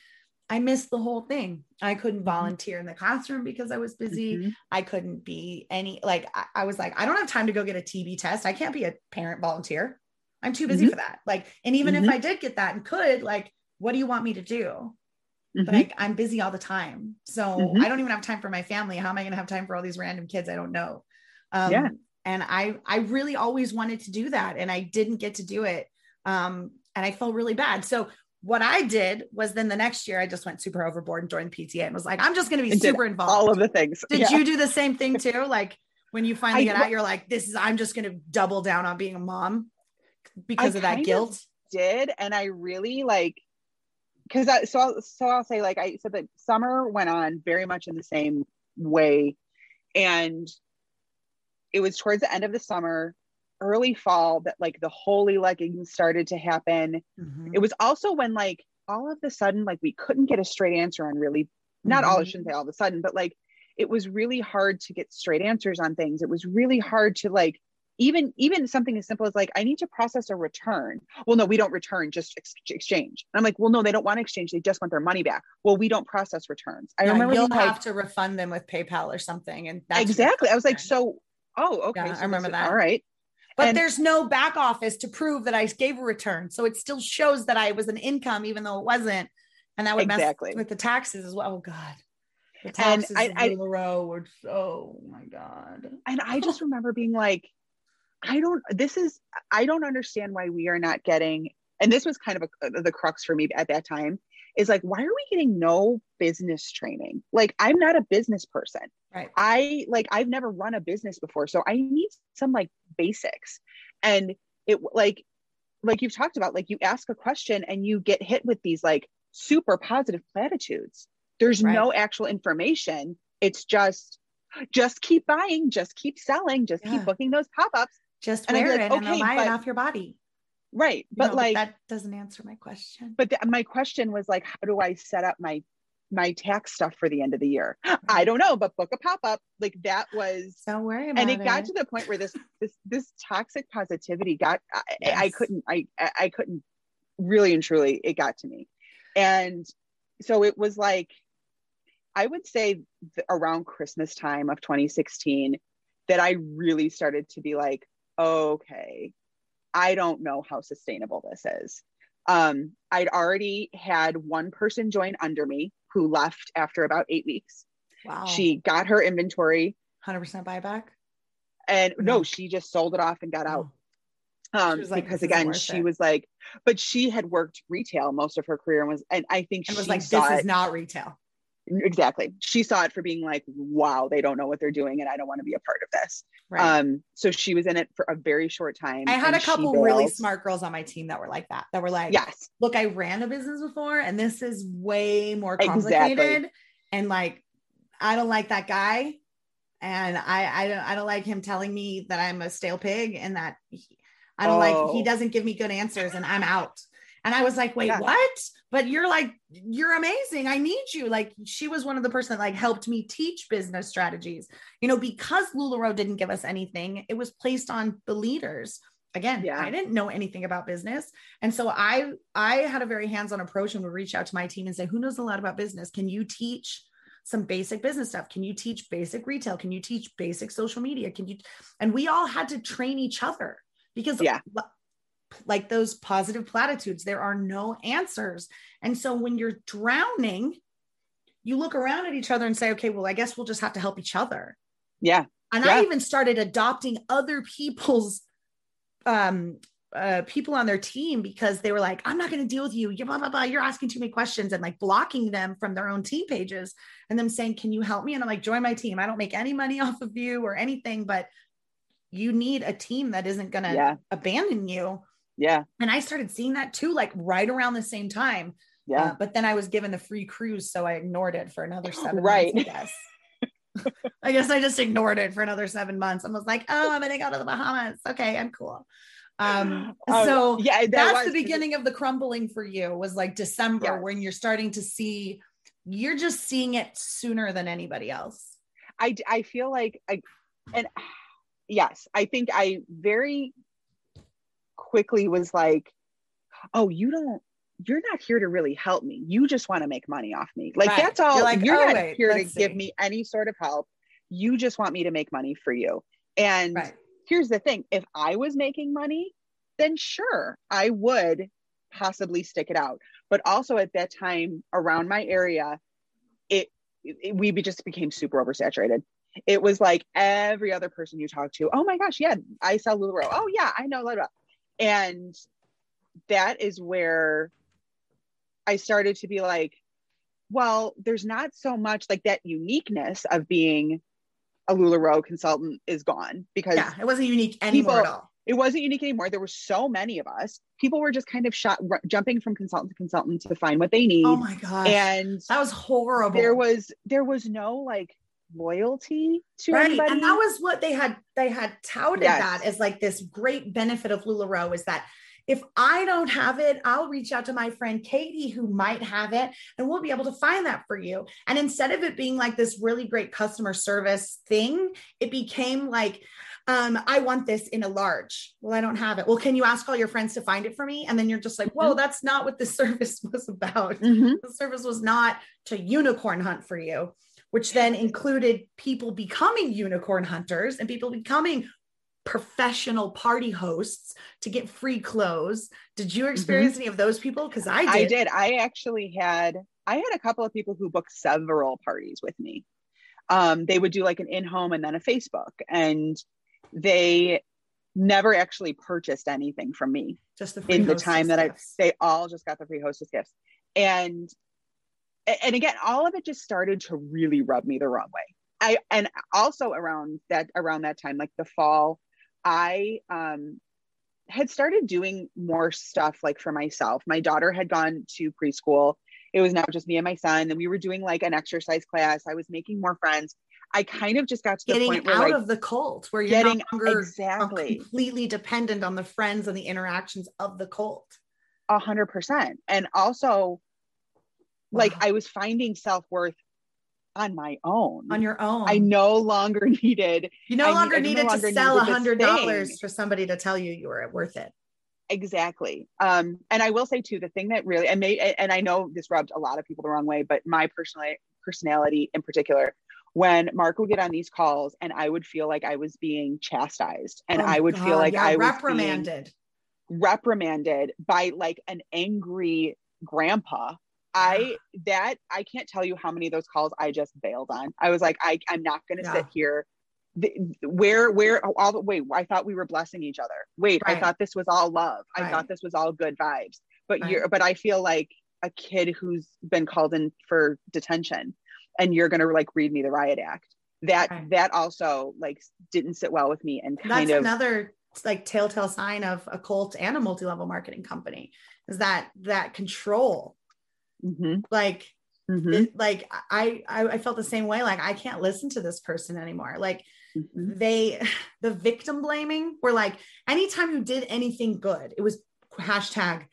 I missed the whole thing. I couldn't volunteer in the classroom because I was busy. Mhm. I couldn't be any like I, I was like, I don't have time to go get a TB test. I can't be a parent volunteer. I'm too busy Mhm. for that. Like, and even Mhm. if I did get that and could, like, what do you want me to do? But like I'm busy all the time. So Mhm. I don't even have time for my family. How am I gonna have time for all these random kids I don't know? Um Yeah. and I I really always wanted to do that and I didn't get to do it. Um and I felt really bad. So what I did was then the next year I just went super overboard and joined PTA and was like, I'm just gonna be And super involved. all of the things. did Yeah. you do the same thing too? Like when you finally I- get out, you're like, this is I'm just gonna double down on being a mom because I of that kind of guilt. did and i really like because i so I'll, so i'll say like i said that summer went on very much in the same way and it was towards the end of the summer early fall that like the holy leggings started to happen. Mhm. it was also when like all of a sudden like we couldn't get a straight answer on really not all i shouldn't say all of a sudden but like it was really hard to get straight answers on things. It was really hard to like even even something as simple as like i need to process a return. Well no we don't return just ex- exchange. And i'm like well no they don't want to exchange they just want their money back. Well we don't process returns. I Yeah, remember you'll being like have to refund them with PayPal or something. And that's exactly. I was like so oh okay Yeah, I remember that. all right But And- there's no back office to prove that I gave a return. So it still shows that I was an income, even though it wasn't. And that would Exactly. mess with the taxes as well. Oh God. The And taxes I- in I- LuLaRoe were oh my God. and i just remember being like i don't this is i don't understand why we are not getting and this was kind of a, the crux for me at that time is like why are we getting no business training like i'm not a business person Right. i like i've never run a business before so i need some like basics and it like like you've talked about like you ask a question and you get hit with these like super positive platitudes there's Right. no actual information it's just just keep buying just keep selling just Yeah. keep booking those pop-ups Just And wear like, it and they'll okay, buy but- it off your body. right but know, like that doesn't answer my question. but the, my question was like how do i set up my my tax stuff for the end of the year. I don't know but book a pop-up. Like that was Don't worry about it. and it. it got to the point where this this this toxic positivity got I, I couldn't I I couldn't really and truly it got to me. And so it was like I would say around Christmas time of 2016 that I really started to be like okay I don't know how sustainable this is. Um I'd already had one person join under me who left after about 8 weeks wow. she got her inventory 100% buyback. and No. no, she just sold it off and got out. Oh, Um, like, because again, she it." was like, but she had worked retail most of her career and was, and I think And she was like, this is not retail. Exactly. She saw it for being like, wow, they don't know what they're doing, and I don't want to be a part of this. Right. Um, so she was in it for a very short time. I had a couple really smart girls on my team that were like that, that were like, Yes, look, I ran a business before and this is way more Exactly. complicated. And like, I don't like that guy. And I, I don't, I don't like him telling me that I'm a stale pig and that he, I don't like, he Oh. doesn't give me good answers and I'm out. And I was like, wait, Yeah. what? But you're like, you're amazing. I need you. Like she was one of the person that like helped me teach business strategies, you know, because LuLaRoe didn't give us anything. It was placed on the leaders. Again, Yeah. I didn't know anything about business. And so I I had a very hands-on approach and would reach out to my team and say, who knows a lot about business? Can you teach some basic business stuff? Can you teach basic retail? Can you teach basic social media? Can you and we all had to train each other because Yeah. Li- like those positive platitudes, there are no answers. And so when you're drowning, you look around at each other and say, okay, well, I guess we'll just have to help each other. yeah, And Yeah. I even started adopting other people's um uh people on their team because they were like, I'm not going to deal with you. You blah blah blah. You're asking too many questions and like blocking them from their own team pages and them saying, Can you help me? And I'm like, join my team. I don't make any money off of you or anything, but you need a team that isn't gonna Yeah. abandon you. Yeah. And I started seeing that too, like right around the same time. Yeah. Uh, but then I was given the free cruise, so I ignored it for another seven Right. months, I guess. I guess I just ignored it for another seven months. I was like, oh, I'm gonna go to the Bahamas. Okay, I'm cool. Um, Um, so yeah, that that's was- the beginning of the crumbling for you was like December Yes. when you're starting to see you're just seeing it sooner than anybody else. I I feel like I and yes, I think I very quickly was like, oh, you don't you're not here to really help me. You just want to make money off me. Like Right. that's all. You're You're, like, not "Oh, wait, here to let's give me any sort of help. You just want me to make money for you. And Right. here's the thing, if I was making money, then sure, I would possibly stick it out. But also at that time around my area, it, it we be- just became super oversaturated. It was like every other person you talk to, oh my gosh, yeah, I sell LuLaRoe. Oh yeah, I know, blah. And that is where I started to be like, well, there's not so much like that uniqueness of being a LuLaRoe consultant is gone because Yeah, it wasn't unique anymore People- at all. it wasn't unique anymore. There were so many of us. People were just kind of shot r- jumping from consultant to consultant to find what they need. Oh my gosh. and that was horrible. there was there was no like loyalty to right anybody. and that was what they had they had touted Yes. that as like this great benefit of lularoe is that if i don't have it i'll reach out to my friend katie who might have it and we'll be able to find that for you and instead of it being like this really great customer service thing it became like um, I want this in a large. Well, I don't have it. Well, can you ask all your friends to find it for me? And then you're just like, whoa, that's not what the service was about Mhm. the service was not to unicorn hunt for you, which then included people becoming unicorn hunters and people becoming professional party hosts to get free clothes. Did you experience any of those people? Because I did. I did. I actually had I had a couple of people who booked several parties with me. Um, they would do like an in-home and then a Facebook, and they never actually purchased anything from me. Just the free in the time that I they all just got the free hostess gifts. And and again, all of it just started to really rub me the wrong way. I and also around that around that time, like the fall, I um had started doing more stuff like for myself. My daughter had gone to preschool. It was now just me and my son, and we were doing like an exercise class. I was making more friends. I kind of just got to the getting point where out like of the cult where you're getting no longer exactly completely dependent on the friends and the interactions of the cult. a hundred percent. And also like I was finding self-worth on my own. on your own. I no longer needed you no I longer I no needed longer to sell a hundred dollars for somebody to tell you you were worth it. exactly. Um, and I will say too, the thing that really and may and I know this rubbed a lot of people the wrong way, but my personal personality in particular, when Mark would get on these calls and I would feel like I was being chastised and Oh I would God, feel like yeah, I was reprimanded. reprimanded by like an angry grandpa i that i can't tell you how many of those calls i just bailed on i was like i i'm not going to Yeah. sit here the, where where all the wait i thought we were blessing each other wait i thought this was all love i Right. thought this was all good vibes but Right. you're but i feel like a kid who's been called in for detention and you're going to like read me the riot act that Right. that also like didn't sit well with me and That's of another like telltale sign of a cult and a multi-level marketing company is that that control. Mhm, Like mhm, it- like I, I I felt the same way. Like I can't listen to this person anymore. Like mhm. they the victim blaming were like anytime you did anything good, it was hashtag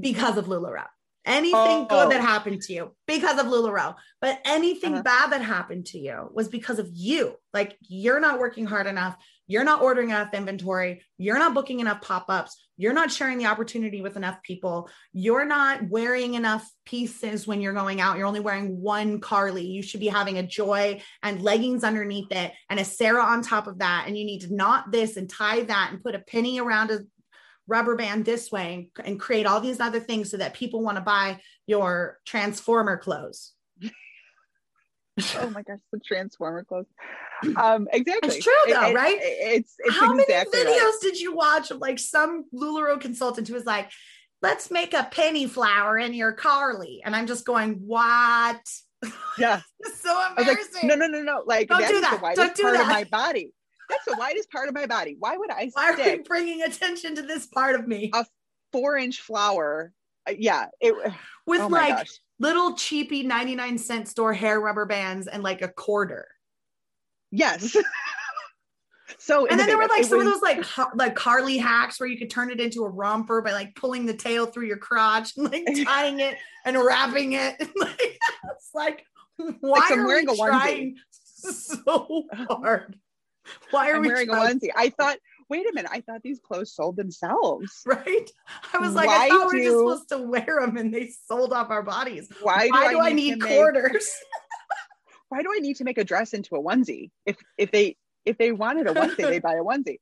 because of LuLaRoe. Anything Oh. good that happened to you because of LuLaRoe, but anything Uh-huh. bad that happened to you was because of you. Like you're not working hard enough. You're not ordering enough inventory. You're not booking enough pop ups. You're not sharing the opportunity with enough people. You're not wearing enough pieces when you're going out. You're only wearing one Carly. You should be having a joy and leggings underneath it and a Sarah on top of that. And you need to knot this and tie that and put a penny around a rubber band this way and, and create all these other things so that people want to buy your transformer clothes. oh my gosh, the transformer clothes. Um, exactly. It's true though, It- it- right? It's it's How exactly many videos right. did you watch of like some LuLaRoe consultant who was like, let's make a penny flower in your Carly? And I'm just going, what? Yeah. So embarrassing. like, no, no, no, no. Like Don't that do that. the widest Don't do part of my body. That's the widest part of my body. Why would I Why are stick bringing attention to this part of me? a four inch flower. Uh, yeah, it with oh like gosh. little cheapy 99 cent store hair rubber bands and like a quarter. Yes. so And then there were like It some of those like ha- like Carly hacks where you could turn it into a romper by like pulling the tail through your crotch and like tying it and wrapping it. like, it's like why I'm are wearing we a trying so hard? Why are I'm we wearing a trying- onesie. I thought, wait a minute, I thought these clothes sold themselves. Right? I was like, Why I thought we were just supposed to wear them and they sold off our bodies. Why do, Why I, do I need, need to make, quarters? Why do I need to make a dress into a onesie? If if they if they wanted a onesie, they buy a onesie.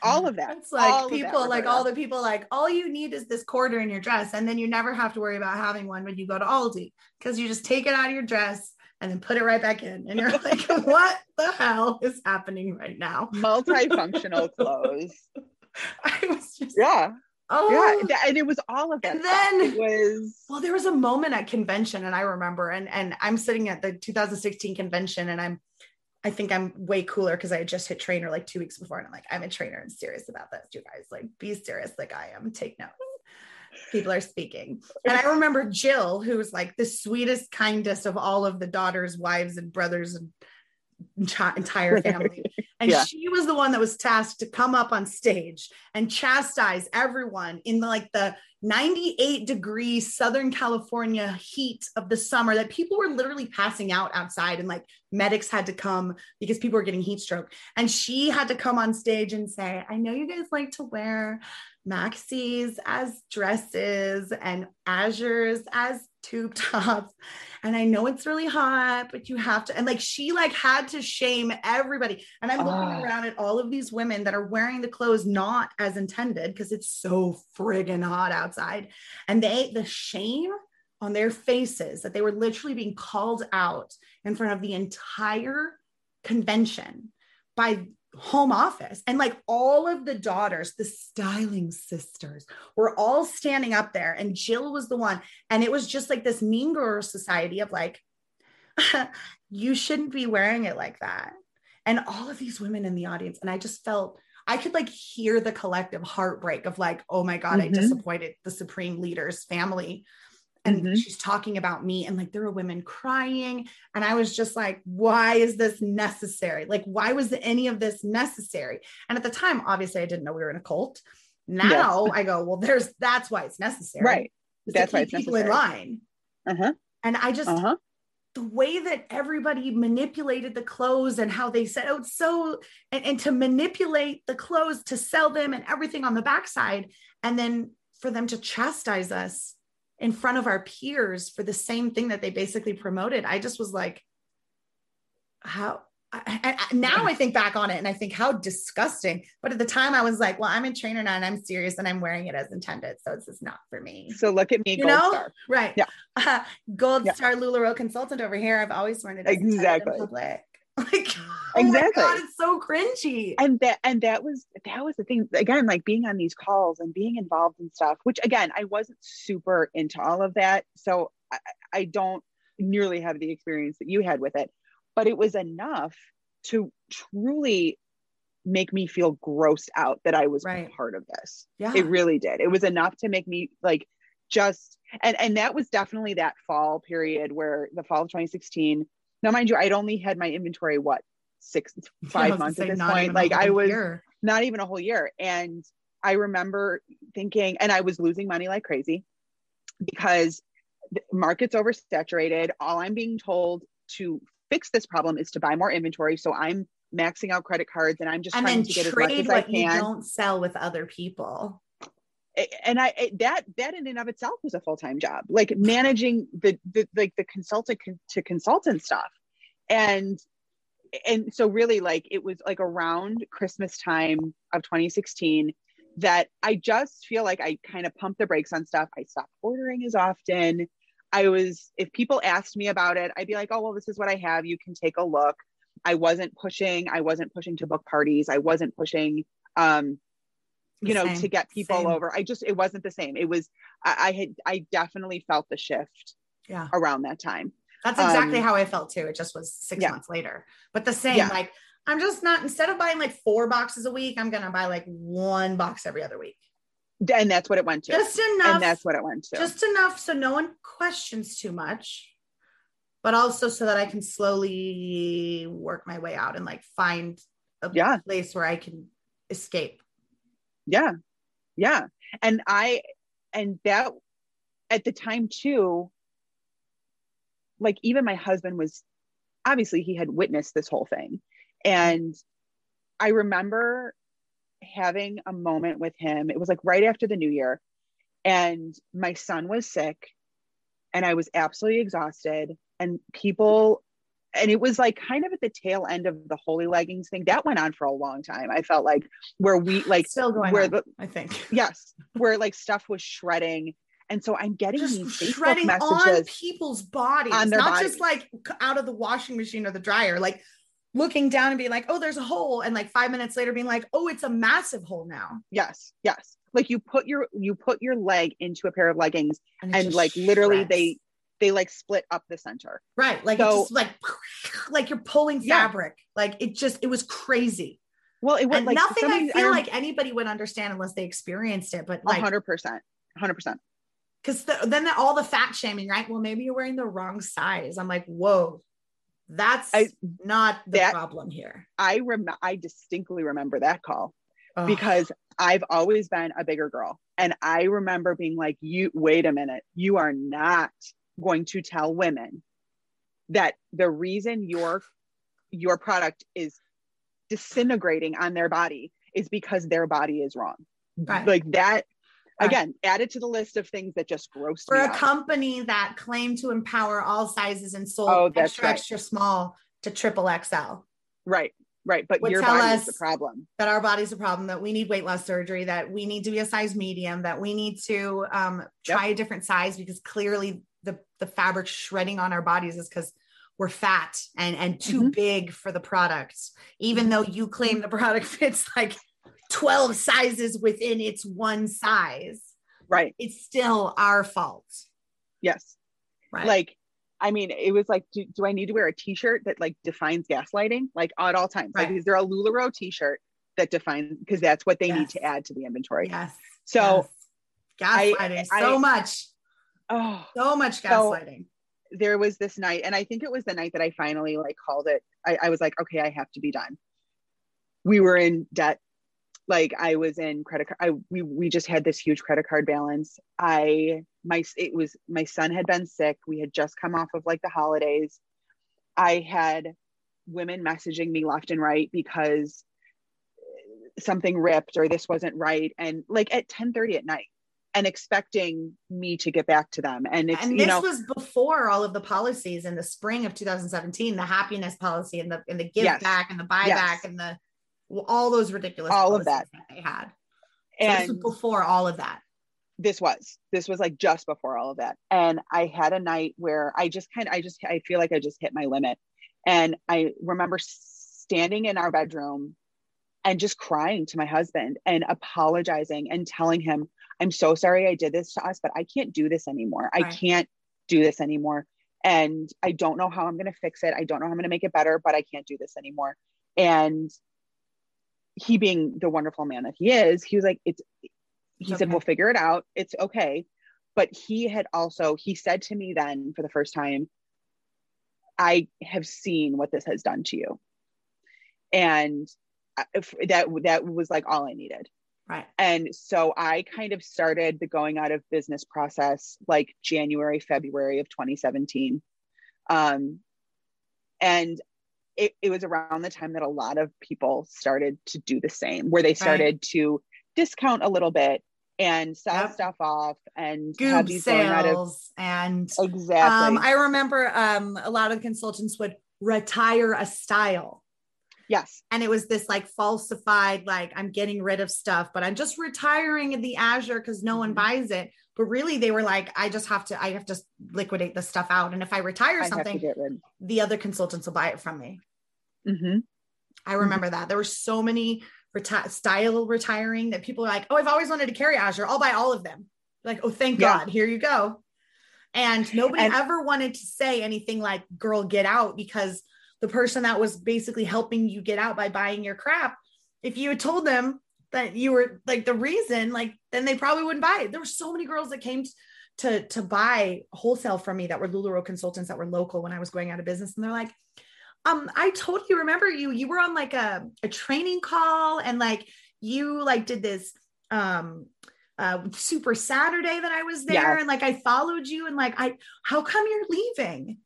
All of that. It's like that, people, like all the people, like all you need is this quarter in your dress, and then you never have to worry about having one when you go to Aldi because you just take it out of your dress and then put it right back in, and you're like, what the hell is happening right now? multifunctional clothes. I was just, Yeah. Oh, Yeah. And it was all of that. And stuff. then- it was Well, there was a moment at convention, and I remember, and and I'm sitting at the 2016 convention, and I'm, I think I'm way cooler because I had just hit trainer like two weeks before, and I'm like, I'm a trainer and serious about this, you guys. Like, be serious, like I am. Take notes. People are speaking, and I remember Jill, who was like the sweetest, kindest of all of the daughters, wives, and brothers, and entire family. And Yeah. she was the one that was tasked to come up on stage and chastise everyone in the, like the 98 degree Southern California heat of the summer that people were literally passing out outside and like medics had to come because people were getting heat stroke. And she had to come on stage and say, I know you guys like to wear maxis as dresses and azures as tube tops. And i know it's really hot but you have to and like she like had to shame everybody. And i'm looking Ah. around at all of these women that are wearing the clothes not as intended because it's so friggin hot outside. And they the shame on their faces that they were literally being called out in front of the entire convention by home office. And like all of the daughters the styling sisters were all standing up there and jill was the one. And it was just like this mean girl society of like you shouldn't be wearing it like that. And all of these women in the audience and i just felt i could like hear the collective heartbreak of like oh my god i Mhm. disappointed the supreme leader's family and Mhm. she's talking about me and like there were women crying and i was just like why is this necessary like why was any of this necessary and at the time obviously i didn't know we were in a cult now i go well there's that's why it's necessary right. That's why it's people in line Uh-huh. and i just Uh-huh. the way that everybody manipulated the clothes and how they said, oh, it's so, and, and to manipulate the clothes to sell them and everything on the backside. And then for them to chastise us in front of our peers for the same thing that they basically promoted. I just was like, how, I, I, now I think back on it and I think how disgusting. But at the time I was like, well, I'm a trainer now and I'm serious and I'm wearing it as intended. So it's just not for me. So look at me, You gold know? star. Right. Yeah. Uh, Gold Yeah. Star LuLaRoe consultant over here. I've always worn it as intended in Exactly. public. Like, oh Exactly. my God, it's so cringy. and that and that was that was the thing again like being on these calls and being involved in stuff which again i wasn't super into all of that so i, I don't nearly have the experience that you had with it but it was enough to truly make me feel grossed out that i was Right. part of this yeah. it really did it was enough to make me like just and and that was definitely that fall period where the fall of 2016 now mind you i'd only had my inventory what six five months at this point like i was year. not even a whole year. And I remember thinking, and I was losing money like crazy because the market's oversaturated. All I'm being told to fix this problem is to buy more inventory. So I'm maxing out credit cards and I'm just and trying to get as much as I what you can. don't sell with other people. And I it- that that in and of itself was a full time job, like managing the, the like the consultant con- to consultant stuff, and and so really like it was like around Christmas time of 2016 that I just feel like I kind of pumped the brakes on stuff. I stopped ordering as often. I was if people asked me about it, I'd be like, "Oh, well, this is what I have. You can take a look." I wasn't pushing. I wasn't pushing to book parties. I wasn't pushing um you know Same, to get people same. over. I just it wasn't the same. It was I, I had I definitely felt the shift Yeah. around that time. That's exactly Um, how I felt too. It just was six yeah. months later. But the same, Yeah. like I'm just not instead of buying like four boxes a week, I'm gonna buy like one box every other week. and that's what it went to. Just enough. and that's what it went to. just enough so no one questions too much but also so that i can slowly work my way out and like find a Yeah. place where i can escape yeah yeah and i and that at the time too like even my husband was obviously he had witnessed this whole thing. And i remember having a moment with him. It was like right after the new year. And my son was sick and i was absolutely exhausted. And people and it was like kind of at the tail end of the holy leggings thing. That went on for a long time i felt like where we like still going where on, the i think. Yes where like stuff was shredding and so i'm getting just these Facebook shredding on people's bodies On not just like out of the washing machine or the dryer like looking down and being like oh there's a hole and like five minutes later being like oh it's a massive hole now. Yes yes. Like you put your you put your leg into a pair of leggings and just like literally they they like split up the center. Right like So- it's just like like you're pulling Yeah. fabric. Like it just it was crazy. Well it was and like nothing I feel like anybody would understand unless they experienced it. But like, hundred percent hundred percent because the, then the, all the fat shaming, right? Well, maybe you're wearing the wrong size. I'm like, whoa, that's I- not the that- problem here. i rem i distinctly remember that call because I've always been a bigger girl. And I remember being like, you wait a minute, you are not going to tell women that the reason your your product is disintegrating on their body is because their body is wrong. Right. Like that. Again, added to the list of things that just grossed for a out. company that claimed to empower all sizes and sold Oh, extra right. extra small to triple XL. right, right. But your tell body is us- the problem. that our body's a problem, that we need weight loss surgery, that we need to be a size medium, that we need to um, try a different size because clearly the the fabric shredding on our bodies is because we're fat and and too Mhm. big for the product. Even though you claim the product fits like 12 sizes within its one size, Right. it's still our fault. Yes. Right. Like, I mean, it was like, do, do I need to wear a t-shirt that like defines gaslighting? Like at all times. Like, is there a LuLaRoe t-shirt that defines because that's what they need to add to the inventory. yes. So yes. Gaslighting I- so much, oh so much So- gaslighting. there was this night, and I think it was the night that I finally like called it. I, I was like, okay, I have to be done. We were in debt. Like I was in credit card. I we we just had this huge credit card balance. I my it was my son had been sick. We had just come off of like the holidays. I had women messaging me left and right because something ripped or this wasn't right and like at 10 30 at night and expecting me to get back to them and it's and you this know was before all of the policies in the spring of 2017 the happiness policy and the and the give Yes. back and the buyback Yes. and the all those ridiculous All of policies that. they had. So this was and before all of that. This was. This was like just before all of that. And i had a night where i just kind of i just i feel like i just hit my limit. And i remember standing in our bedroom and just crying to my husband and apologizing and telling him i'm so sorry i did this to us but i can't do this anymore. I can't do this anymore. And i don't know how i'm going to fix it. I don't know how i'm going to make it better but i can't do this anymore. And he being the wonderful man that he is he was like it's he It's said we'll figure it out. It's okay. But he had also he said to me then for the first time i have seen what this has done to you. And if that that was like all i needed. Right. And so i kind of started the going out of business process like january february of 2017 um, and it, it was around the time that a lot of people started to do the same where they started to discount a little bit and sell Yep. stuff off and have goob these going out of sales and exactly. um i remember um a lot of consultants would retire a style. Yes. And it was this like falsified like i'm getting rid of stuff but i'm just retiring the azure because no one Mhm. buys it. But really they were like i just have to i have to liquidate the stuff out. And if i retire i something the other consultants will buy it from me Mhm. i remember that. There were so many reti- style retiring that people are like oh i've always wanted to carry azure. I'll buy all of them. Like oh thank Yeah. god. Here you go. And nobody And- ever wanted to say anything like girl get out because the person that was basically helping you get out by buying your crap if you had told them that you were like the reason, like then they probably wouldn't buy it. There were so many girls that came to to buy wholesale from me that were LuLaRoe consultants that were local when I was going out of business, and they're like, um, I totally remember you. You were on like a a training call, and like you like did this um uh super Saturday that I was there, Yes. and like I followed you, and like I, how come you're leaving?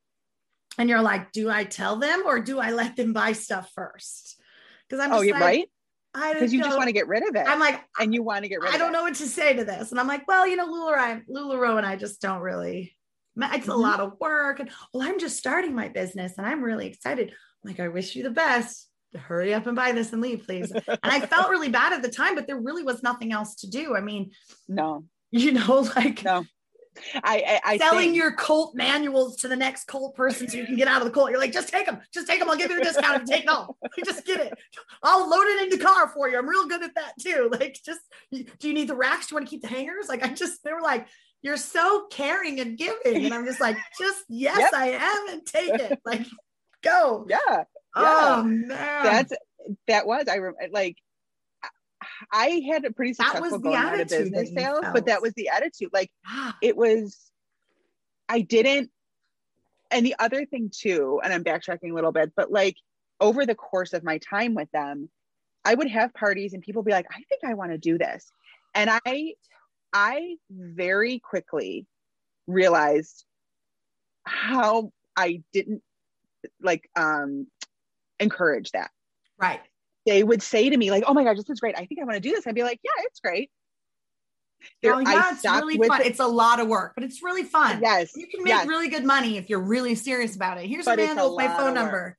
And you're like, do I tell them or do I let them buy stuff first? Because I'm Oh, you're like, right. I Because you just want to get rid of it. I'm like, and you want to get rid of I don't know what to say to this. And I'm like, well, you know, LuLaRoe, LuLaRoe and I just don't really, it's a Mhm. lot of work. And well, I'm just starting my business and I'm really excited. I'm like, I wish you the best. Hurry up and buy this and leave, please. And I felt really bad at the time, but there really was nothing else to do. I mean, No, you know, like no. I, I, I selling think- your cult manuals to the next cult person so you can get out of the cult. You're like, just take them, just take them. I'll give you a discount you take all. just get it. I'll load it in the car for you. I'm real good at that too. Like, just do you need the racks? Do you want to keep the hangers? Like, I just they were like, you're so caring and giving, and I'm just like, just yes, Yep. I am, and take it. Like, go. yeah, Oh man, that's that was I rem- like I had a pretty That was successful the going out of business sales, felt. but that was the attitude. Like Ah, it was I didn't and the other thing too, and I'm backtracking a little bit, but like over the course of my time with them, I would have parties and people be like, I think I want to do this. And I I very quickly realized how I didn't like um encourage that. right. They would say to me, like, oh my gosh, this is great. I think I want to do this. I'd be like, yeah, it's great. There- oh yeah, I it's stopped really with fun. it. It's a lot of work, but it's really fun. Yes. You can make yes, really good money if you're really serious about it. Here's But a it's with my phone number.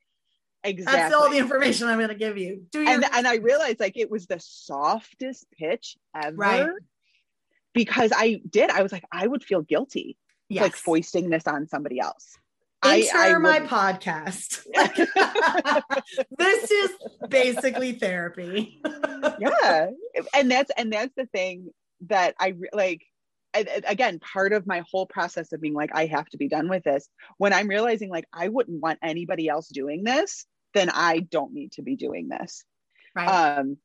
exactly. That's all the information I'm going to give you. Do your and and I realized like it was the softest pitch ever. Right. Because I did, I was like, I would feel guilty yes. like foisting this on somebody else. I- Enter I my would- podcast. this is basically therapy. yeah and that's and that's the thing that i like I- I- again part of my whole process of being like i have to be done with this when i'm realizing like i wouldn't want anybody else doing this then i don't need to be doing this right. um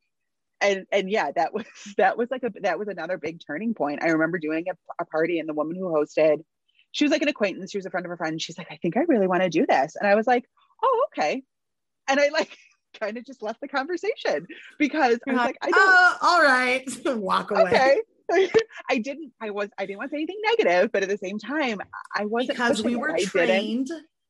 and and yeah that was that was like a that was another big turning point. I remember doing a, a party and the woman who hosted she was like an acquaintance she was a friend of a friend she's like i think i really want to do this. And i was like oh okay. And i like kind of just left the conversation because i was like, like i don't oh, all right. Walk away. okay. I didn't i was i didn't want to say anything negative but at the same time i wasn't Because we were trained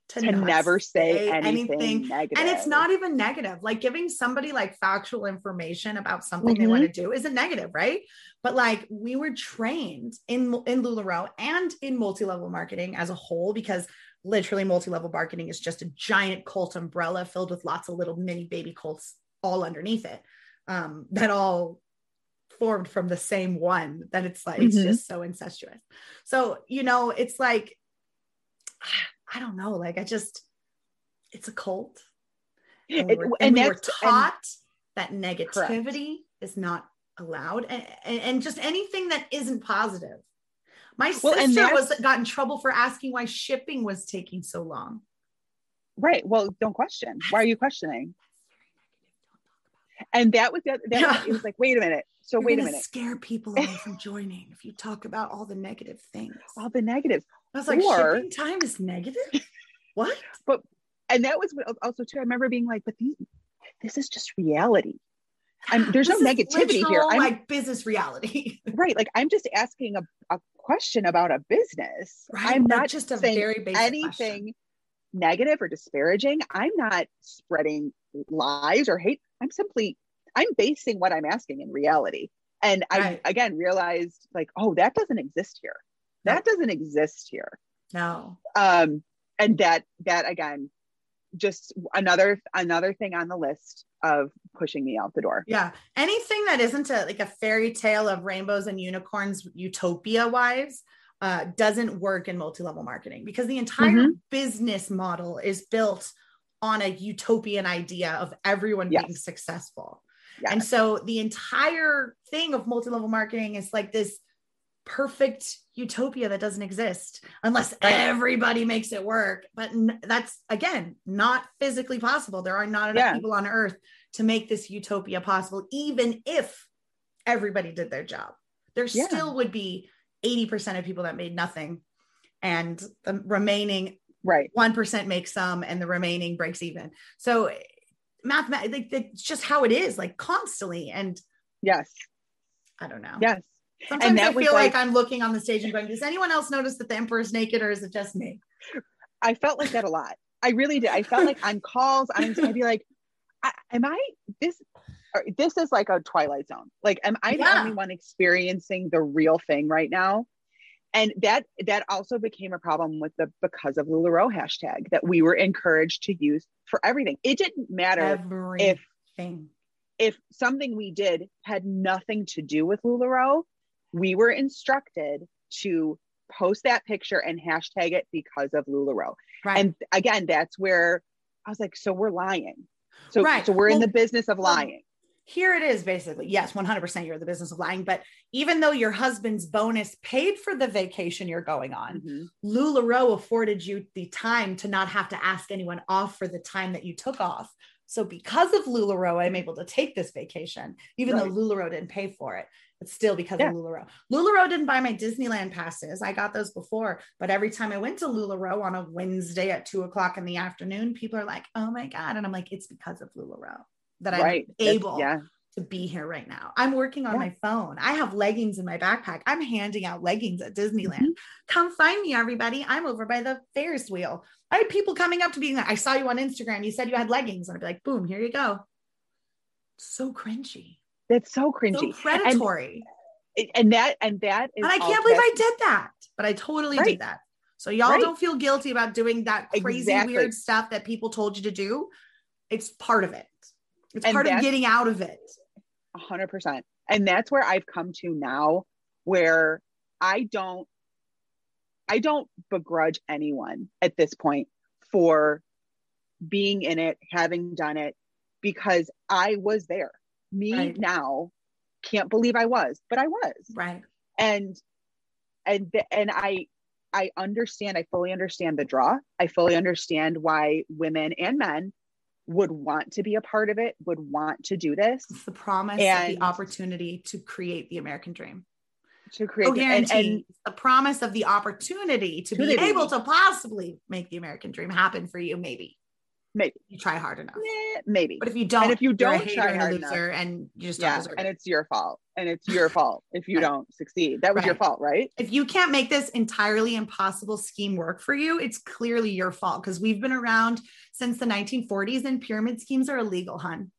to, to never say anything, negative And it's not even negative. Like giving somebody like factual information about something they want to do isn't negative, right? But like we were trained in in LuLaRoe and in multi-level marketing as a whole, because literally multi-level marketing is just a giant cult umbrella filled with lots of little mini baby cults all underneath it. Um, that all formed from the same one that it's like it's Mhm. just so incestuous. So, you know, it's like I don't know, like I just it's a cult. And, It- we were, and and we were that's- and- taught that negativity is not allowed and, and, just anything that isn't positive. My Well, and sister was got in trouble for asking why shipping was taking so long. right well don't question why are you questioning and that was the that Yeah. was, it was like wait a minute so You're wait a minute scare people away from joining if you talk about all the negative things. all the negatives I was like, or- shipping time is negative? what? But and that was what- also too i remember being like but these this is just reality I'm, there's This no negativity here i'm like business reality. right like i'm just asking a, a question about a business Right? i'm not just a saying very basic anything question. negative or disparaging i'm not spreading lies or hate i'm simply i'm basing what i'm asking in reality and i again realized like oh that doesn't exist here that doesn't exist here No. um and that that again just another another thing on the list of pushing me out the door Yeah. Anything that isn't a like a fairy tale of rainbows and unicorns, utopia wise, uh, doesn't work in multi-level marketing because the entire Mm-hmm. business model is built on a utopian idea of everyone Yes. being successful. Yes. And so the entire thing of multi-level marketing is like this perfect utopia that doesn't exist unless everybody makes it work. But n- that's again not physically possible. There are not enough Yeah. people on earth to make this utopia possible, even if everybody did their job. There Yeah. still would be 80% of people that made nothing and the remaining right 1% makes some and the remaining breaks even. So mathematics, like, it's just how it is, like constantly. And yes I don't know. yes Sometimes I feel like, like- I'm looking on the stage and going, does anyone else notice that the emperor's naked or is it just me? I felt like that a lot. I really did. I felt like on calls, on, I'd be like, I, "Am I this? This is like a twilight zone. Like, am I Yeah. the only one experiencing the real thing right now?" And that that also became a problem with the because of Lularoe hashtag that we were encouraged to use for everything. It didn't matter Everything. if something we did had nothing to do with LuLaRoe, we were instructed to post that picture and hashtag it because of LuLaRoe. right. And again, that's where I was like, so we're lying. So, Right. so we're in the business of lying. here it is basically yes 100% you're in the business of lying but even though your husband's bonus paid for the vacation you're going on Mhm. lularoe afforded you the time to not have to ask anyone off for the time that you took off so because of lularoe i'm able to take this vacation even though Right. lularoe didn't pay for it it's still because Yeah. of lularoe lularoe didn't buy my disneyland passes i got those before but every time i went to lularoe on a wednesday at two o'clock in the afternoon people are like oh my god and i'm like it's because of lularoe that i'm Right. Able Yeah. To be here right now. I'm working on Yeah. my phone. I have leggings in my backpack. I'm handing out leggings at Disneyland. Mm-hmm. Come find me, everybody. I'm over by the Ferris wheel. I had people coming up to me. like, I saw you on Instagram. You said you had leggings. And I'd be like, boom, here you go. So cringy, That's so so cringy. predatory. And, and that, and that is And, I can't believe I did that, but I totally Right. did that. So y'all Right. don't feel guilty about doing that crazy, Exactly. weird stuff that people told you to do. It's part of it. It's And part of getting out of it. A hundred percent. And that's where I've come to now where I don't I don't begrudge anyone at this point for being in it, having done it, because I was there. Me Right. now can't believe I was, but I was. Right. And and and I I understand, I fully understand the draw. I fully understand why women and men would want to be a part of it, would want to do this It's the promise of And- the opportunity to create the American dream. to create Oh, and, guarantee and the promise of the opportunity to be able to possibly make the American dream happen for you. Maybe maybe you try hard enough, eh, maybe but if you don't, and if you you're a don't try and hard loser, and you just yeah and it. it's your fault and it's your fault if you Right. don't succeed that was your fault right If you can't make this entirely impossible scheme work for you, it's clearly your fault because we've been around since the 1940s and pyramid schemes are illegal, hun.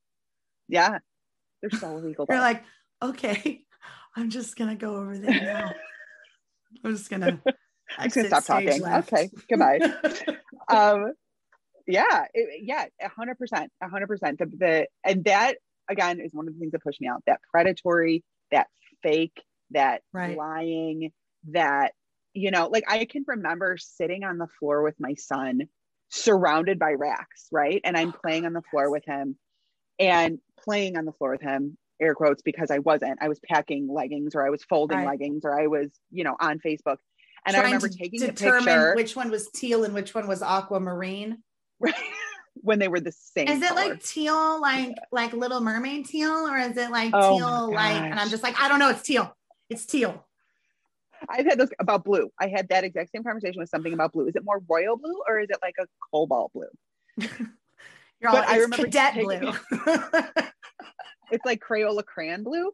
yeah they're so illegal They're like, okay, I'm just gonna go over there now. I'm just gonna. i'm just gonna stop talking left. okay goodbye um yeah it, yeah a hundred percent a hundred percent the, the and that again is one of the things that pushed me out that predatory that fake that Right. lying that you know like i can remember sitting on the floor with my son surrounded by racks right and i'm Oh, playing on the floor with him and playing on the floor with him air quotes because i wasn't i was packing leggings or i was folding Right. leggings or i was you know on facebook and i Trying remember to taking a determine picture which one was teal and which one was aquamarine. when they were the same. Is it color. like teal, like like Little Mermaid teal, or is it like Oh teal, like? And I'm just like, I don't know. It's teal. It's teal. I've had those about blue. I had that exact same conversation with something about blue. Is it more royal blue or is it like a cobalt blue? You're all. But I remember cadet blue. It's like Crayola crayon blue.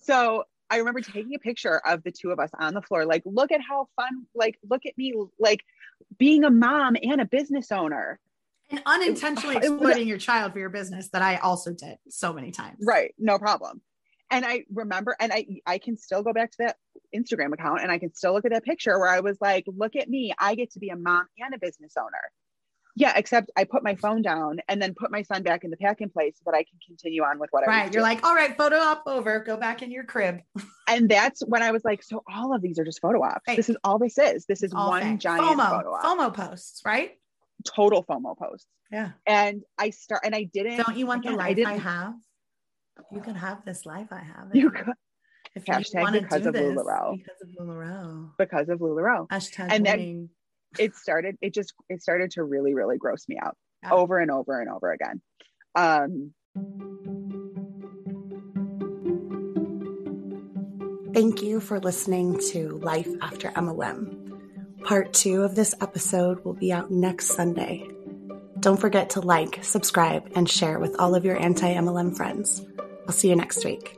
So I remember taking a picture of the two of us on the floor. Like, look at how fun. Like, look at me. Like, being a mom and a business owner. And unintentionally it exploiting your child for your business that I also did so many times. Right. No problem. And I remember, and I I can still go back to that Instagram account and I can still look at that picture where I was like, look at me. I get to be a mom and a business owner. Yeah, except I put my phone down and then put my son back in the packing place so that I can continue on with what I Right. You're doing. like, all right, photo op over. Go back in your crib. and that's when I was like, so all of these are just photo ops. Fake. This is all this is. This is All one fake. giant FOMO. photo op. FOMO posts, right? Total FOMO post. Yeah. And I start and I didn't Don't you want the again, I life I, didn't- have? You can have this life I have. you if could, if Hashtag wanna because do of this, LuLaRoe. Because of LuLaRoe. because of LuLaRoe. Hashtag And that- winning. It started, it just it started to really, really gross me out Yeah. over and over and over again. Um Thank you for listening to Life After MLM. Part two of this episode will be out next Sunday. Don't forget to like, subscribe, and share with all of your anti MLM friends. I'll see you next week.